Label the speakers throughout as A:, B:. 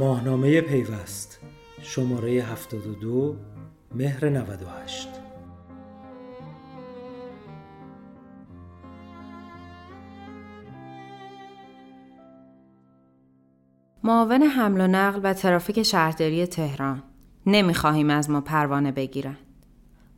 A: ماهنامه پیوست شماره 72 مهر 98
B: معاون حمل و نقل و ترافیک شهرداری تهران نمی‌خواهیم از ما پروانه بگیرند.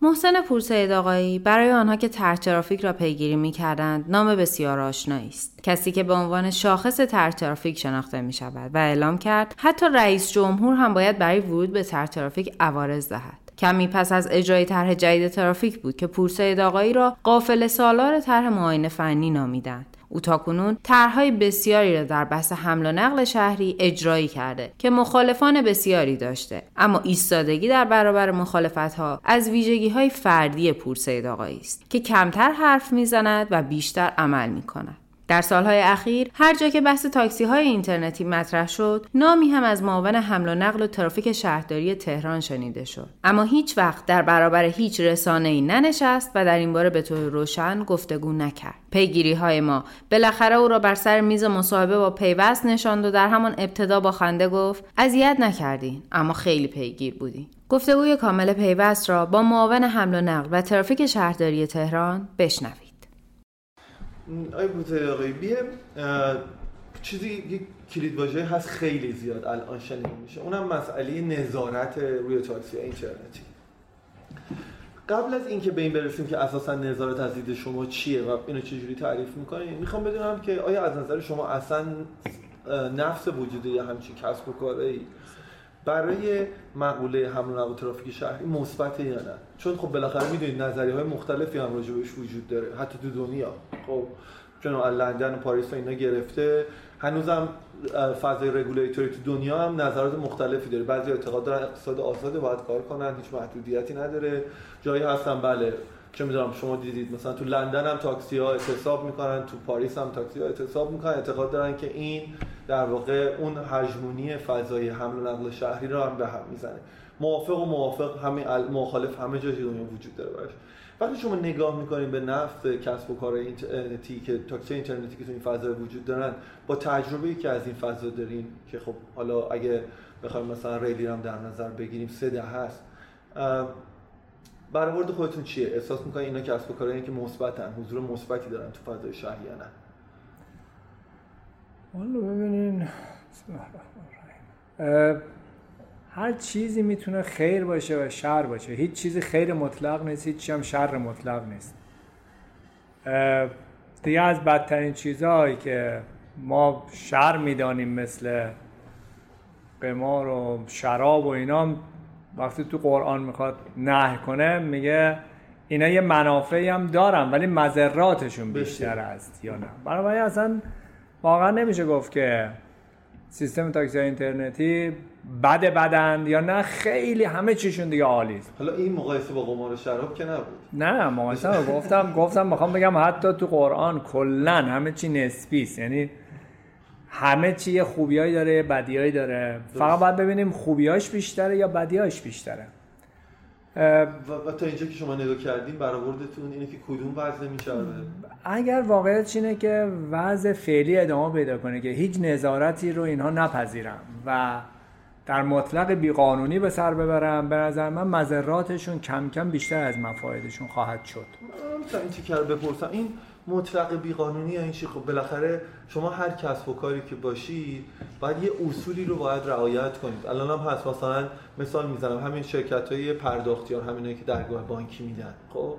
B: محسن پورسید آقایی برای آنها که تر ترافیک را پیگیری می کردند نام بسیار آشنایی است. کسی که به عنوان شاخص تر ترافیک شناخته می شود و اعلام کرد حتی رئیس جمهور هم باید برای ورود به تر ترافیک عوارض دهد. کمی پس از اجرای طرح جدید ترافیک بود که پورسید آقایی را قافل سالار طرح معاینه فنی نامیدند. او تاکنون طرحهای بسیاری را در بحث حمل و نقل شهری اجرایی کرده که مخالفان بسیاری داشته اما ایستادگی در برابر مخالفت ها از ویژگی های فردی پورسید آقایی است که کمتر حرف می‌زند و بیشتر عمل می کند. در سالهای اخیر هر جا که بحث تاکسی های اینترنتی مطرح شد نامی هم از معاون حمل و نقل و ترافیک شهرداری تهران شنیده شد. اما هیچ وقت در برابر هیچ رسانه ای ننشست و در این باره به طور روشن گفتگو نکرد. پیگیری های ما بالاخره او را بر سر میز مصاحبه با پیوست نشاند و در همان ابتدا با خنده گفت اذیت نکردین اما خیلی پیگیر بودین. گفتگوی کامل پیوست را با معاون حمل و نقل و ترافیک شهرداری تهران بشنوید.
C: آی بوته آقای بیه چیزی یک کلید واژه هست خیلی زیاد الان شنیده میشه. اونم مسئله نظارت روی تاکسی اینترنتی. قبل از اینکه به این برسیم که اساسا نظارت از دید شما چیه و اینو چجوری تعریف می‌کنید می‌خوام بدونم که آیا از نظر شما اصلا نفس وجود یا همچین کسب و کاری برای مقوله حمل و ترافیک شهری مثبت یا نه؟ چون خب بالاخره می‌دونید نظریه های مختلفی هم راجبش وجود داره حتی تو دنیا. خب چون لندن و پاریس و اینا گرفته هنوزم فضای رگولیتوری تو دنیا هم نظرات مختلفی داره. بعضی اعتقاد دارن اقتصاد آزاده باید کار کنن هیچ محدودیتی نداره. جایی هستن بله. چه می‌دونم شما دیدید مثلا تو لندن هم تاکسی ها اعتصاب می‌کنن تو پاریس هم تاکسی ها اعتصاب می‌کنن. اعتقاد دارن که این در واقع اون هژمونی فضای حمل و نقل شهری رو هم به هم می‌زنه. موافق و موافق همه مخالف همه جای دنیا وجود داره براش. وقتی شما نگاه می‌کنید به نفت کسب و کار اینترنتی که تاکسی اینترنتی که تو این فضا وجود دارن با تجربه که از این فضا دارین که خب حالا اگه بخوایم مثلا ریلی هم در نظر بگیریم سه ده هست. برآورد خودتون چیه؟ احساس می‌کنید اینا کسب و کارهایی که مثبتن حضور مثبتی دارن تو فضای شهری نه؟
D: حالا ببینین. هر چیزی می‌تونه خیر باشه و شر باشه. هیچ چیزی خیر مطلق نیست هیچ هم شر مطلق نیست. دیگه از بدترین چیزهایی که ما شر می‌دانیم مثل قمار و شراب و اینا وقتی تو قرآن می‌خواد نه کنه میگه اینا یه منافعی هم دارن ولی مذراتشون بیشتر است یا نه. بنابراین اصلا واقعا نمیشه گفت که سیستم تاکسی اینترنتی بد بدند یا نه خیلی همه چیشون دیگه عالی است.
C: حالا این مقایسه با قمار شراب که نبود.
D: نه مقایسه گفتم گفتم می‌خوام بگم حتی تو قرآن کلا همه چی نسبی است. یعنی همه چی یه خوبیایی داره بدیایی داره. فقط باید ببینیم خوبیاش بیشتره یا بدیاش بیشتره.
C: و, و تا اینجا که شما نگاه کردیم برآوردتون اینه که کدوم وضع میشه
D: اگر واقعیت اینه که وضع فعلی ادامه پیدا کنه که هیچ نظارتی رو اینها نپذیرم و در مطلق بیقانونی به سر ببرم به نظر من مذراتشون کم کم بیشتر از مفایدشون خواهد شد.
C: تا این چی بپرسم این مطلق بیقانونی این چی خب بالاخره شما هر کسب و کاری که باشی باید یه اصولی رو باید رعایت کنید. الان هم هست مثلا مثال می‌زنم همین شرکت های پرداختیار همینایی که درگاه بانکی میدن. خب؟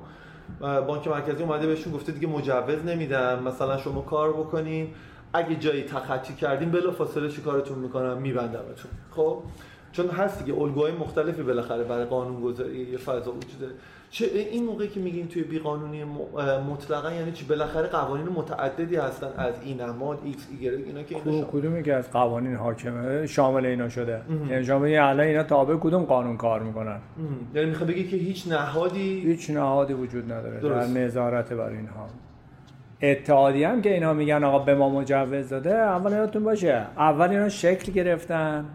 C: بانک مرکزی اومده بهشون گفته دیگه مجوز نمیدم مثلا شما کار بکنین اگه جایی تخطی کردین بلا فاصله چی کارتون می‌کنم؟ میبندمتون. خب؟ چون هست دیگه الگوهای مختلفی بالاخره برای قانون گذاری فضا وجوده چه این موقعی که میگین توی بیقانونی مطلقا یعنی چی؟ بالاخره قوانین متعددی هستن از این نماد ایکس ایگرگ اینا که اینا
D: کدومی که از قوانین حاکمه شامل اینا شده؟ یعنی شامل الان اینا تابع کدوم قانون کار می‌کنن؟
C: یعنی می‌خواد بگی که هیچ نهادی
D: هیچ نهادی وجود نداره درست. در نظارت بر اینها. اتحادی هم که اینا میگن آقا به ما مجوز داده اول یادتون باشه اول اینا شکل گرفتن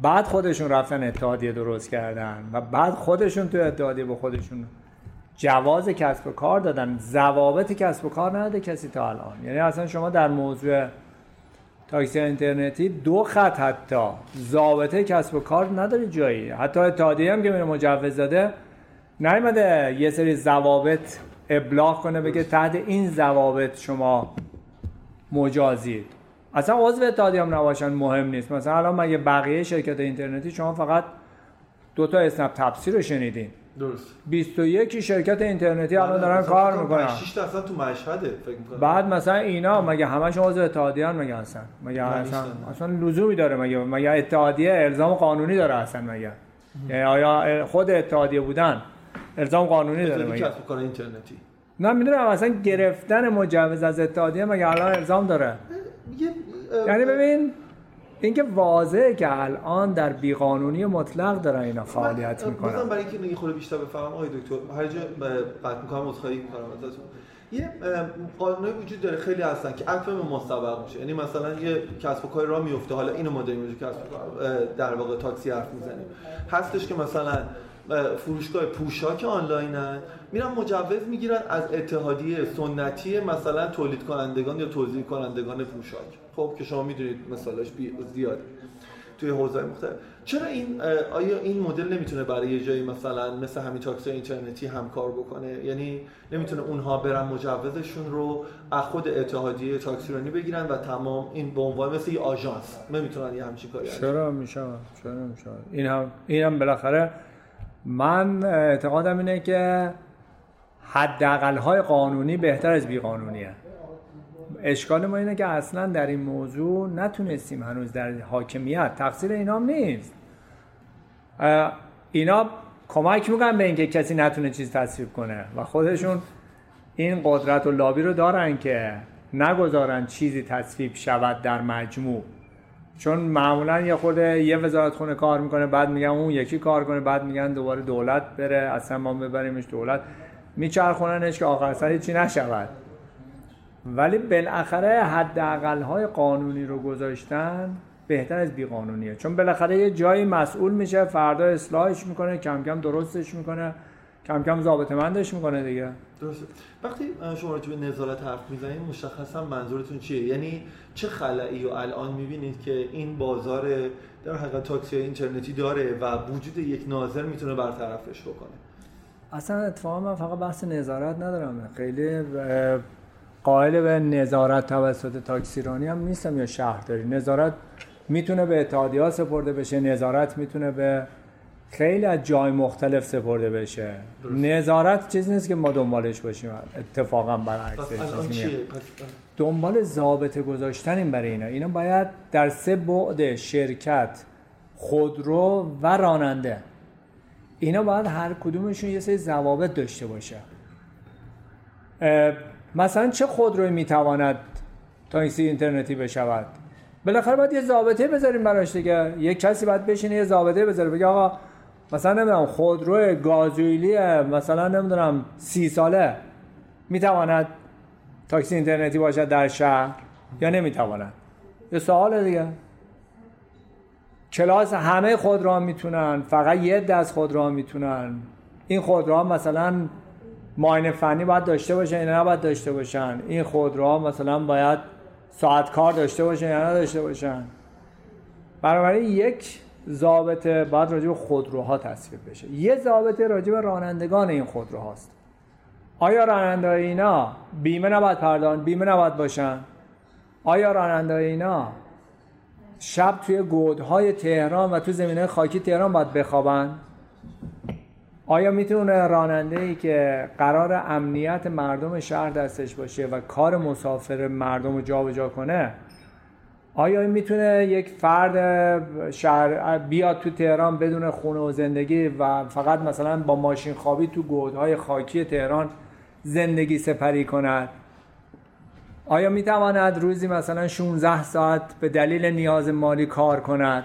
D: بعد خودشون رفتن اتحادیه درست کردن و بعد خودشون تو اتحادیه به خودشون جواز کسب و کار دادن. ضوابط کسب و کار نداده کسی تا الان. یعنی اصلا شما در موضوع تاکسی اینترنتی دو خط حتی ضابطه کسب و کار نداره جایی. حتی اتحادیه هم که میره مجوز داده نیومده یه سری ضوابط ابلاغ کنه بگه تحت این ضوابط شما مجازید. اصلا عضو اتحادیه هم نباشن مهم نیست. مثلا الان مگه بقیه شرکت اینترنتی شما فقط دو تا اسنپ تپسی رو شنیدین.
C: درست.
D: 21 شرکت اینترنتی الان دارن کار می‌کنن.
C: 6 درصد تو مشهده فکر می‌کنم.
D: بعد مثلا اینا مگه همشون عضو اتحادیه مگه هستن مگه اصلا. اصلا لزومی داره مگه مگه اتحادیه الزام قانونی داره اصلا مگه؟ یعنی آیا خود اتحادیه بودن الزام قانونی داره مگه؟
C: کسب کار اینترنتی.
D: نه می‌دونم اصلا گرفتن مجوز از اتحادیه مگه الان الزام داره؟
C: یه
D: یعنی ببین اینکه واضحه که الان در بیقانونی مطلق دارن اینا فعالیت
C: بازم
D: می‌کنن.
C: برای اینکه یه خورده بیشتر بفهمم آقای دکتر هر جا قطع می‌کنم عذرخواهی می‌کنم ازتون. یه قانونی وجود داره خیلی هستن که عطف به مستبق میشه. یعنی مثلا یه کسب و کاری را میفته حالا اینو ما داریم کسب کار در واقع تاکسی حرف می‌زنیم. هستش که مثلا فروشگاه پوشاک آنلاینن میرن مجوز می‌گیرن از اتحادیه سنتی مثلا تولید کنندگان یا توزیع کنندگان پوشاک. خب که شما می‌دونید مثالش زیاده توی حوزه مختلف. چرا این آیا این مدل نمی‌تونه برای یه جایی مثلا مثل همین تاکسی اینترنتی همکار بکنه؟ یعنی نمی‌تونه اونها برن مجوزشون رو از خود اتحادیه تاکسیرانی بگیرن و تمام این به عنوان مثل یه آژانس. نمی‌تونن یه همچین کاری
D: چرا میشه چرا میشه این هم این هم بالاخره من اعتقادم اینه که حداقل های قانونی بهتر از بی قانونیه اشکال ما اینه که اصلا در این موضوع نتونستیم هنوز در حاکمیت. تقصیر اینا هم نیست اینا کمک می‌کنن به اینکه کسی نتونه چیز تصویب کنه و خودشون این قدرت و لابی رو دارن که نگذارن چیزی تصویب شود در مجموع. چون معمولا یه خورده یه وزارت خونه کار می‌کنه بعد میگن اون یکی کار کنه بعد میگن دوباره دولت بره اصلا ما ببریمش دولت. میچرخوننش که آخر سر هیچی نشود. ولی بالاخره حداقل های قانونی رو گذاشتن بهتر از بیقانونیه. چون بالاخره یه جایی مسئول میشه فردا اصلاحش می‌کنه کم کم درستش می‌کنه. کم کم ضابطه‌مندش می‌کنه دیگه.
C: درسته. وقتی شما راجع به نظارت حرف می‌زنید مشخصا منظورتون چیه؟ یعنی چه خلایی رو الان می‌بینید که این بازار در حقیقت تاکسی اینترنتی داره و وجود یک ناظر می‌تونه برطرفش بکنه؟
D: اصلا اتفاقا من فقط بحث نظارت ندارم. خیلی قائل به نظارت توسط تاکسیرانی هم نیستم یا شهرداری. نظارت می‌تونه به اتحادیه سپرده بشه نظارت می‌تونه به خیلی از جای مختلف سپرده بشه. نظارت چیزی نیست که ما دنبالش باشیم. اتفاقا برعکس
C: پس الان
D: چیزی میاد.
C: چیه؟ پس
D: دنبال ضابطه گذاشتنیم برای اینا. اینا باید در سه بعد شرکت خودرو و راننده. اینا باید هر کدومشون یه سری ضوابط داشته باشه. مثلا چه خودروی می‌تواند تاکسی اینترنتی بشود؟ بالاخره باید یه ضابطه بذاریم براش دیگه. یک کسی باید بشینه یه ضابطه بذاره. بگه آقا مثلا نمی‌دونم خودرو گازوئیلی مثلا نمی‌دونم سی ساله می‌تواند تاکسی اینترنتی باشد در شهر یا نمی‌تواند؟ یه سوال دیگه. کلاس همه خودروها می‌تونن فقط یه دست خودروها می‌تونن. این خودروها مثلا معاینه فنی باید داشته باشن یا نباید داشته باشن؟ این خودروها مثلا باید ساعت کار داشته باشن یا نداشته باشن؟ بنابراین یک ضابطه باید راجع به خودروها تصویب بشه. یه ضابطه راجع به رانندگان این خودروهاست. آیا راننده اینا بیمه نباید پرداخت؟ بیمه نباید باشن؟ آیا راننده اینا شب توی گودهای تهران و تو زمینه خاکی تهران باید بخوابن؟ آیا می‌تونه راننده ای که قرار امنیت مردم شهر دستش باشه و کار مسافر مردم رو جابجا کنه آیا این می‌تونه یک فرد شهر بیاد تو تهران بدون خونه و زندگی و فقط مثلا با ماشین خوابی تو گودهای خاکی تهران زندگی سپری کند؟ آیا می‌تواند روزی مثلا 16 ساعت به دلیل نیاز مالی کار کند؟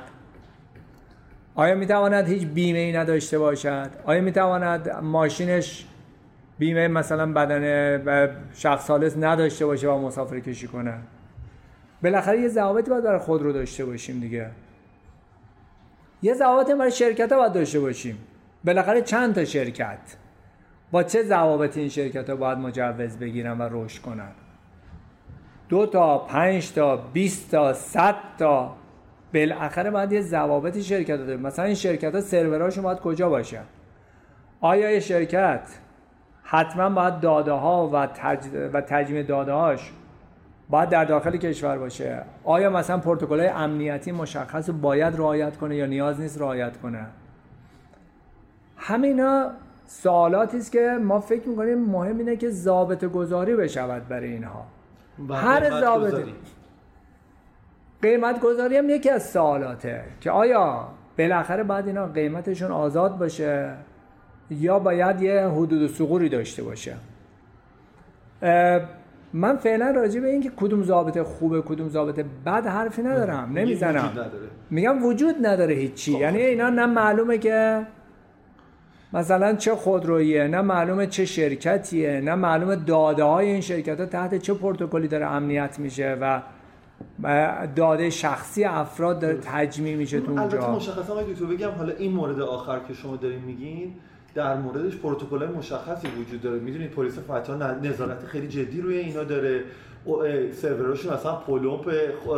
D: آیا می‌تواند هیچ بیمه ای نداشته باشد؟ آیا می‌تواند ماشینش بیمه مثلا بدن شخص سالس نداشته باشه و مسافر کشی کنه بالاخره یه ضوابطی باید برای خود رو داشته باشیم دیگه. یه ضوابطی برای شرکت ها باید داشته باشیم. بالاخره چند تا شرکت؟ با چه ضوابطی این شرکت ها باید مجوز بگیرن و رشد کنن؟ دو تا پنج تا 20 تا 100 تا؟ بالاخره باید یه ضوابط شرکت داره مثلا این شرکت ها سروراشون باید کجا باشه؟ آیا یه شرکت حتما باید داده ها و, تج... و داده هاش باید در داخل کشور باشه. آیا مثلا پروتکل امنیتی مشخص باید رعایت کنه یا نیاز نیست رعایت کنه؟ همینا سوالاتی است که ما فکر می‌کنیم مهم اینه که ضابط گذاری بشود برای اینها. هر ضابطه قیمت گذاری هم یکی از سوالاته که آیا بالاخره باید اینا قیمتشون آزاد باشه یا باید یه حدود سقوری داشته باشه. من فعلا راجع به اینکه کدوم ضابط خوبه کدوم ضابط بد حرفی ندارم نمی‌زنم. میگم وجود نداره هیچی. خب. یعنی اینا نه معلومه که مثلا چه خودرویه نه معلومه چه شرکتیه نه معلومه داده های این شرکت ها تحت چه پروتکلی داره امنیت میشه و داده شخصی افراد داره تجمیع میشه تو اونجا.
C: البته مشخصا آقای دکتر بگم حالا این مورد آخر که شما دارین میگین در موردش پروتکل مشخصی وجود داره. می‌دونید پلیس فتا نظارت خیلی جدی روی اینا داره. سروراشون اصلا پولوپ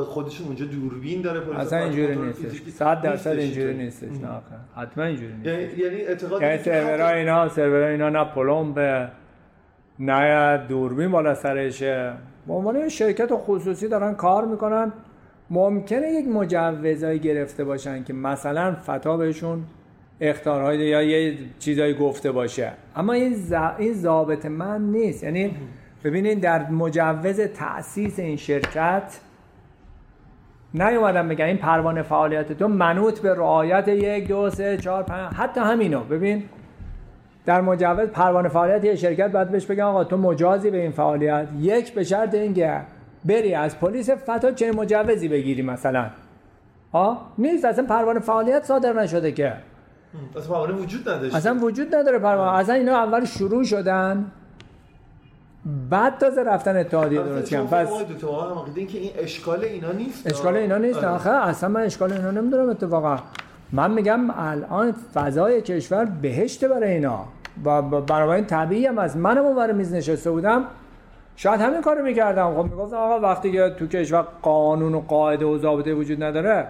C: خودشون اونجا دوربین داره پلیس
D: اصلا اینجوری نیست 100 درصد اینجوری. نیست نه حتما اینجوری نیست
C: یعنی یعنی اعتقاد
D: یعنی اینا سرورای اینا نه پلمپ نه دوربین بالا سرشه به عنوان شرکت خصوصی دارن کار می‌کنن. ممکنه یک مجوزایی گرفته باشن که مثلا فتا بهشون اختارهای یا یه چیزایی گفته باشه. اما این ز... این ضابط من نیست. یعنی ببینید در مجوز تأسیس این شرکت نیومدم بگم این پروانه فعالیت تو منوط به رعایت یک دو سه چهار پنج حتی همینو. ببین در مجوز پروانه فعالیت یه شرکت باید بهش بگم آقا تو مجازی به این فعالیت. یک به شرط اینکه بری از پلیس فتا چه مجوزی بگیری مثلا. ها نیست. اصلا پروانه فعالیت صادر نشده که.
C: اصلا پروانه وجود نداشت
D: اصلا وجود نداره پروانه. اصلا اینا اول شروع شدن بعد تازه رفتن اتحادیه درست کردن
C: پس این که این اشکال اینا نیست.
D: اشکال اینا نیست. آره. آخه اصلا من اشکال اینا نمی‌دونم اتفاقا. من میگم الان فضای کشور بهشته برای اینا. و بنابراین طبیعی هم از منم اونور میز نشسته بودم. شاید همین کارو می‌کردم. خب می‌گفتم آقا وقتی که تو کشور قانون و قاعده و ضابطه وجود نداره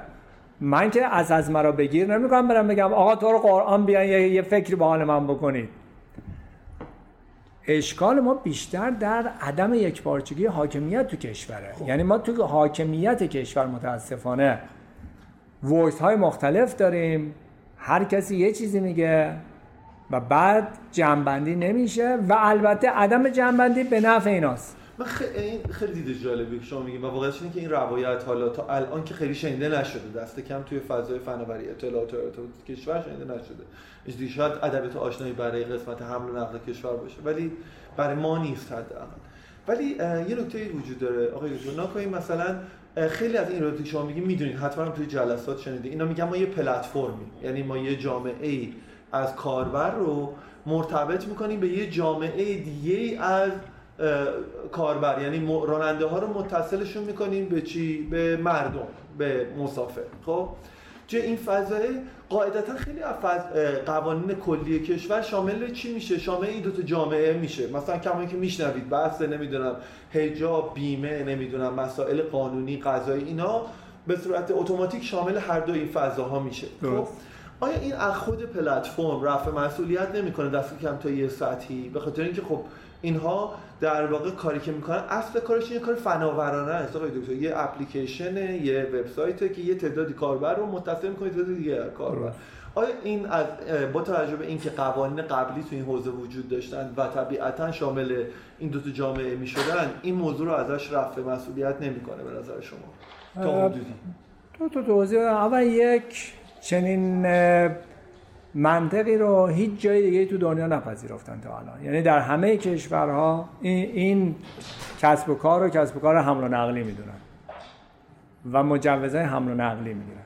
D: من که از از مرا بگیر نمی‌کنم برم بگم آقا تو رو قرآن بیان یه, یه فکری به حال من بکنید. اشکال ما بیشتر در عدم یکپارچگی حاکمیت تو کشوره. خب. یعنی ما تو حاکمیت کشور متاسفانه وایس های مختلف داریم هر کسی یه چیزی میگه و بعد جنبندی نمیشه و البته عدم جنبندی به نفع ایناست.
C: من خیلی, خیلی دیده جالبی که شما میگیم و واقعیتش که این روایت حالا تا الان که خیلی شنیده نشده. دست کم توی فضای فناوری اطلاعات و کشور شنیده نشده. اجدی شاید ادبیات آشنایی برای قسمت حمل و نقل کشور باشه ولی برای ما نیست حداقل. ولی یه نکته وجود داره. آقای دکتر مثلا خیلی از این که شما میگین می‌دونید. حتما توی جلسات شنیده اینا میگن ما یه پلتفرمی یعنی ما یه جامعه ای از کاربر رو مرتبط می‌کنیم به یه جامعه دیگه از کاربر. یعنی راننده ها رو متصلشون می‌کنیم به چی؟ به مردم به مسافر. خب؟ چه این فضای قاعدتا خیلی از قوانین کلی کشور شامل چی میشه؟ شامل این دوتا جامعه میشه. مثلا کما که میشنوید بحث نمی‌دونم حجاب بیمه نمی‌دونم مسائل قانونی قضایی اینا به صورت اتوماتیک شامل هر دو این فضاها میشه. خب؟ آیا این از خود پلتفرم رفع مسئولیت نمی‌کنه دست کم تا یه سطحی؟ به خاطر اینکه خب اینها در واقع کاری که می‌کنن اصل کارش یه کار فناورانه است. آقای دکتر یه اپلیکیشن یه وبسایته که یه تعدادی کاربر رو متصل می‌کنه تعداد دیگه کاربر. آیا این از با توجه به اینکه قوانین قبلی تو این حوزه وجود داشتن و طبیعتا شامل این دو تا جامعه می‌شدن این موضوع رو ازش رفع مسئولیت نمی‌کنه به نظر شما؟ تا حدودی.
D: تو تو توضیح اول یک چنین منطقی رو هیچ جای دیگه تو دنیا نپذیرفتن تا الان. یعنی در همه کشورها این, این کسب و کار رو کسب و کار حمل و نقلی می‌دونن. و مجوزهای حمل و نقلی می‌گیرن.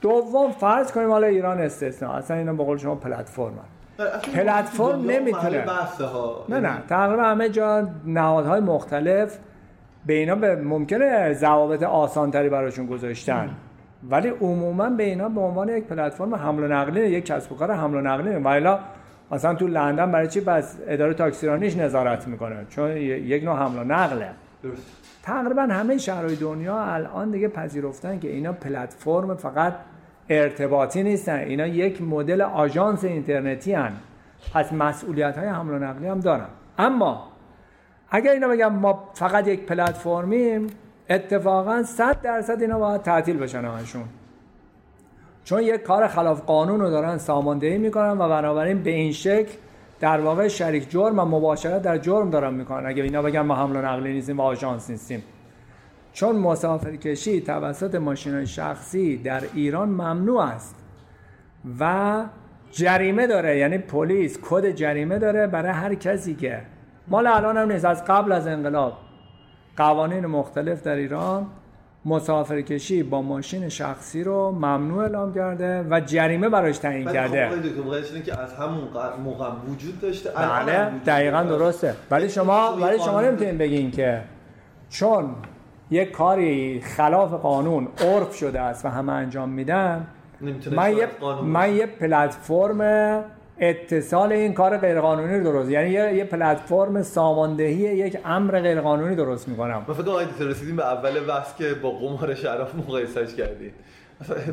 D: دوم فرض کنیم حالا ایران استثنا اصلا اینا به قول شما پلتفرم پلتفرم نمی‌تونه نه نه. تقریبا همه جا نهادهای مختلف به اینا به ممکنه ضوابط آسانتری براشون گذاشتن. ولی عموما به اینا به عنوان یک پلتفرم حمل و نقلی یک کسب و کار حمل و نقلی. ولی مثلا تو لندن برای چی بس اداره تاکسیرانیش نظارت می‌کنه؟ چون یک نوع حمل و نقله.
C: درست.
D: تقریبا همه شهرهای دنیا الان دیگه پذیرفتن که اینا پلتفرم فقط ارتباطی نیستن. اینا یک مدل آژانس اینترنتی هن. پس مسئولیت های حمل و نقلی هم دارن. اما اگر اینا بگم ما فقط یک پلتفرمیم اتفاقا 100 درصد اینا باید تعطیل بشن همشون. چون یک کار خلاف قانون رو دارن ساماندهی می‌کنن و بنابراین به این شکل در واقع شریک جرم و مباشرت در جرم دارن می‌کنن. اگه اینا بگن ما حمل و نقلی نیستیم و آژانس نیستیم. چون مسافرکشی توسط ماشین شخصی در ایران ممنوع است و جریمه داره. یعنی پلیس کد جریمه داره برای هر کسی که مال الان هم نیست. از قبل از انقلاب قوانین مختلف در ایران مسافرکشی با ماشین شخصی رو ممنوع اعلام کرده و جریمه براش تعیین کرده.
C: خب که از همون موقع وجود داشته
D: بله دقیقا درسته. ولی شما ولی شما نمی‌تونین بگین که چون یک کاری خلاف قانون عرف شده است و همه انجام میدن من یه, من یه پلتفرم اتصال این کار غیرقانونی رو درست. یعنی یه, یه پلتفرم ساماندهی یک امر غیرقانونی درست می‌کنم.
C: من فکر کنم رسیدیم به اول بحث که با قمار شرف مقایسهش کردید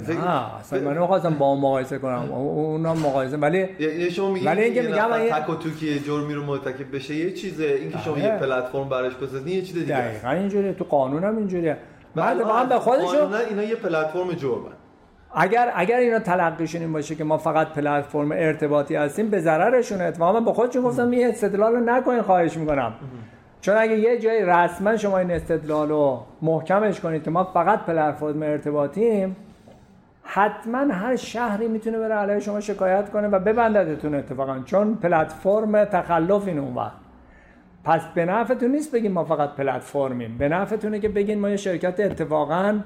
D: نه اصلا من نمی‌خواستم با اون مقایسه کنم. اونا مقایسه ولی
C: یعنی شما میگید
D: ولی اینکه
C: میگم تک و توکی جرمی رو مرتکب بشه یه چیزه. اینکه شما یه آره. پلتفرم براش بسازید یه چیز دیگه
D: دقیقاً اینجوریه. تو قانون هم اینجوریه بعد هم به خودشون
C: اینا یه پلتفرم جرمن.
D: اگر اگر اینا تلقیشون این باشه که ما فقط پلتفرم ارتباطی هستیم به ضررشون اتفاقا به خودشون گفتم این استدلال رو نکنین خواهش می‌کنم. چون اگه یه جایی رسما شما این استدلال رو محکمش کنید که ما فقط پلتفرم ارتباطیم حتما هر شهری می‌تونه بره علیه شما شکایت کنه و ببنددتون اتفاقا. چون پلتفرم تخلف این وقت پس به نفعتون نیست بگیم ما فقط پلتفرمیم. به نفعتونه که بگین ما یه شرکت اتفاقا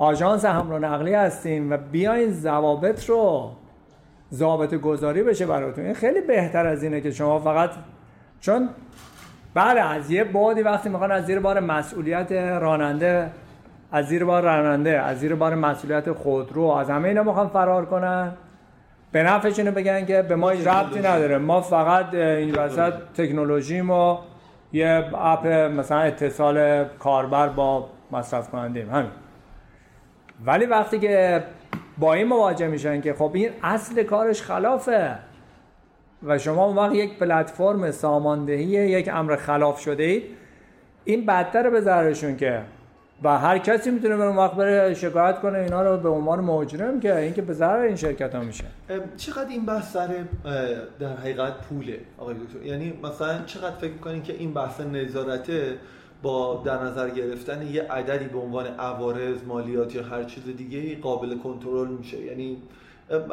D: آژانس حمل و نقلی هستیم و بیاین ضوابط رو ضابط گذاری بشه براتون. این خیلی بهتر از اینه که شما فقط چون بله از یه بادی وقتی می‌خوان از زیر بار مسئولیت راننده از زیر بار راننده از زیر بار مسئولیت خودرو از همه اینا می‌خوان فرار کنن. به نفعشونه بگن که به ما ربطی نداره. ما فقط این وسط تکنولوژی ما یه اپ مثلا اتصال کاربر با مصرف کنندیم همین. ولی وقتی که با این مواجه میشن که خب این اصل کارش خلافه و شما اون وقت یک پلتفرم ساماندهی یک امر خلاف شده اید این بدتر به ضررشون که و هر کسی می‌تونه به اون وقت بره شکایت کنه اینا رو به عنوان مجرم که اینکه به ضرر این شرکت ها میشه
C: چقدر این بحث سر در حقیقت پوله؟ آقای دکتر یعنی مثلا چقدر فکر می‌کنین که این بحث نظارته با در نظر گرفتن یه عددی به عنوان عوارض مالیات یا هر چیز دیگه قابل کنترل میشه. یعنی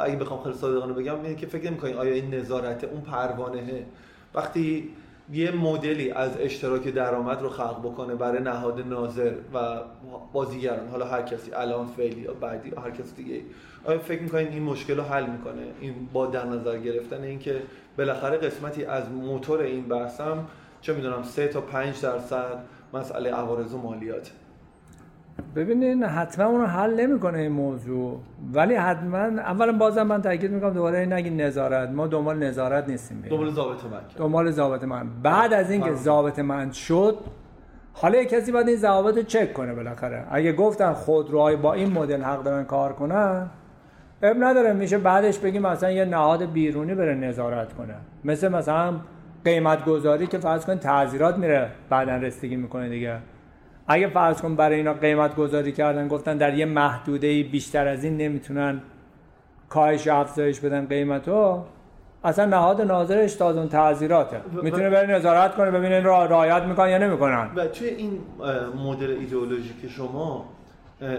C: اگه بخوام خیلی صادقانه بگم اینه که فکر می‌کنین آیا این نظارت اون پروانه؟ وقتی یه مدلی از اشتراک درآمد رو خلق بکنه برای نهاد ناظر و بازیگران حالا هر کسی الان فعلی یا بعدی یا هر کسی دیگه آیا فکر می‌کنین این مشکل رو حل می‌کنه؟ این با در نظر گرفتن اینکه بالاخره قسمتی از موتور این بحثم چه می‌دونم 3 تا 5 درصد مسئله عوارض و مالیات.
D: ببینین حتما اون رو حل نمی‌کنه این موضوع. ولی حتما اولا بازم من تاکید می‌کنم دوباره نگین نظارت. ما دنبال نظارت نیستیم
C: دنبال ضابط من
D: دنبال ضابط من. بعد از اینکه ضابط من شد حالا کسی باید این ضوابط رو چک کنه بالاخره. اگه گفتن خودروهای با این مدل حق دارن کار کنن اب نداره. میشه بعدش بگیم مثلا یه نهاد بیرونی بره نظارت کنه. مثل مثلا قیمت گذاری که فرض کن تعذیرات میره بعدا رسیدگی می‌کنه دیگه. اگه فرض کن برای اینا قیمت گذاری کردن گفتن در یه محدوده بیشتر از این نمی‌تونن کاهش افزایش بدن قیمتو اصلا نهاد ناظرش تازه اون تعذیراته. می‌تونه بره نظارت کنه ببینه را رعایت می‌کنن یا نمی‌کنن.
C: و توی این مدل ایدئولوژیک شما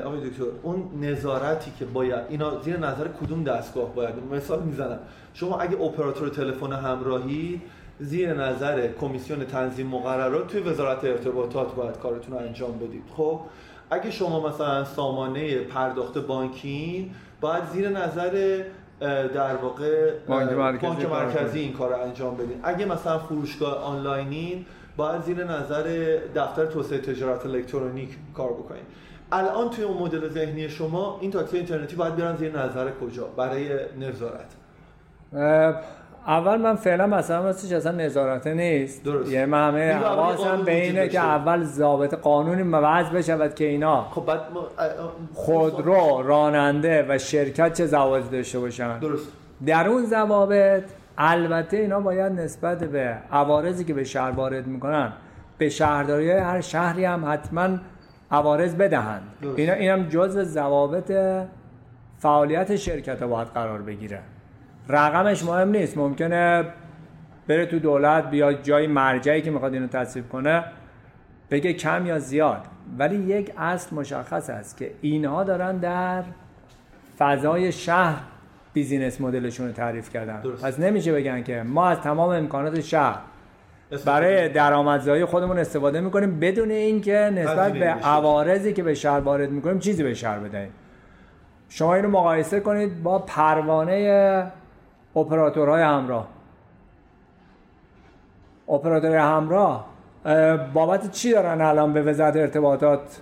C: آقای دکتر اون نظارتی که باید اینا زیر نظر کدوم دستگاه باید؟ مثال می‌زنم. شما اگه اپراتور تلفن همراهی زیر نظر کمیسیون تنظیم مقررات توی وزارت ارتباطات باید کارتون رو انجام بدید. خب اگه شما مثلا سامانه پرداخت بانکی باید زیر نظر در واقع
D: بانک مرکزی,
C: مرکزی این کار رو انجام بدید اگه مثلا فروشگاه آنلاینین باید زیر نظر دفتر توسعه تجارت الکترونیک کار بکنید الان توی اون مدل ذهنی شما این تاکسی اینترنتی باید بیارن زیر نظر کجا؟ برای نظارت.
D: اول من فعلا مثلا راستش اصلا نظارته نیست.
C: درست.
D: یعنی من همه حواسم به اینه. که اول ضابط قانونی وضع بشود که اینا
C: خب بعد ما
D: خودرو راننده و شرکت چه ضوابطی داشته باشن؟
C: درست.
D: در اون ضوابط البته اینا باید نسبت به عوارضی که به شهر وارد می‌کنن به شهرداری هر شهری هم حتما عوارض بدهند.
C: درست.
D: اینا اینم جزء ضوابط فعالیت شرکت ها باید قرار بگیره. رقمش مهم نیست. ممکنه بره تو دولت بیا جای مرجعی که می‌خواد اینو تصویب کنه بگه کم یا زیاد. ولی یک اصل مشخص است که اینها دارن در فضای شهر بیزینس مدلشون رو تعریف کردن.
C: درست.
D: پس نمیشه بگن که ما از تمام امکانات شهر برای درآمدزایی خودمون استفاده می‌کنیم بدون اینکه نسبت به. عوارضی که به شهر وارد می‌کنیم چیزی به شهر بدهیم. شما اینو مقایسه کنید با پروانه اپراتورهای همراه. اپراتور همراه اه، بابت چی دارن الان به وزارت ارتباطات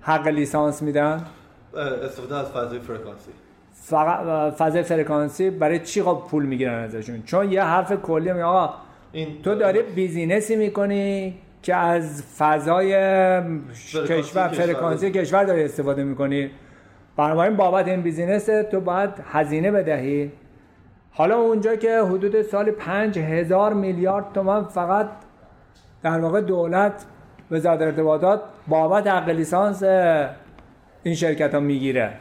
D: حق لیسانس میدن؟
C: استفاده از فضای فرکانسی.
D: فقط فضای فرکانسی برای چی خب پول می‌گیرن ازشون؟ چون یه حرف کلی میگه آقا
C: این
D: تو داری business ی می‌کنی که از فضای کشور
C: کشور.
D: فرکانسی کشور داری استفاده می‌کنی. بنابراین بابت این business تو باید هزینه بدهی. حالا اونجا که حدود سال پنج هزار میلیارد تومن فقط در واقع دولت وزارت ارتباطات بابت حق لیسانس این شرکت ها می‌گیره.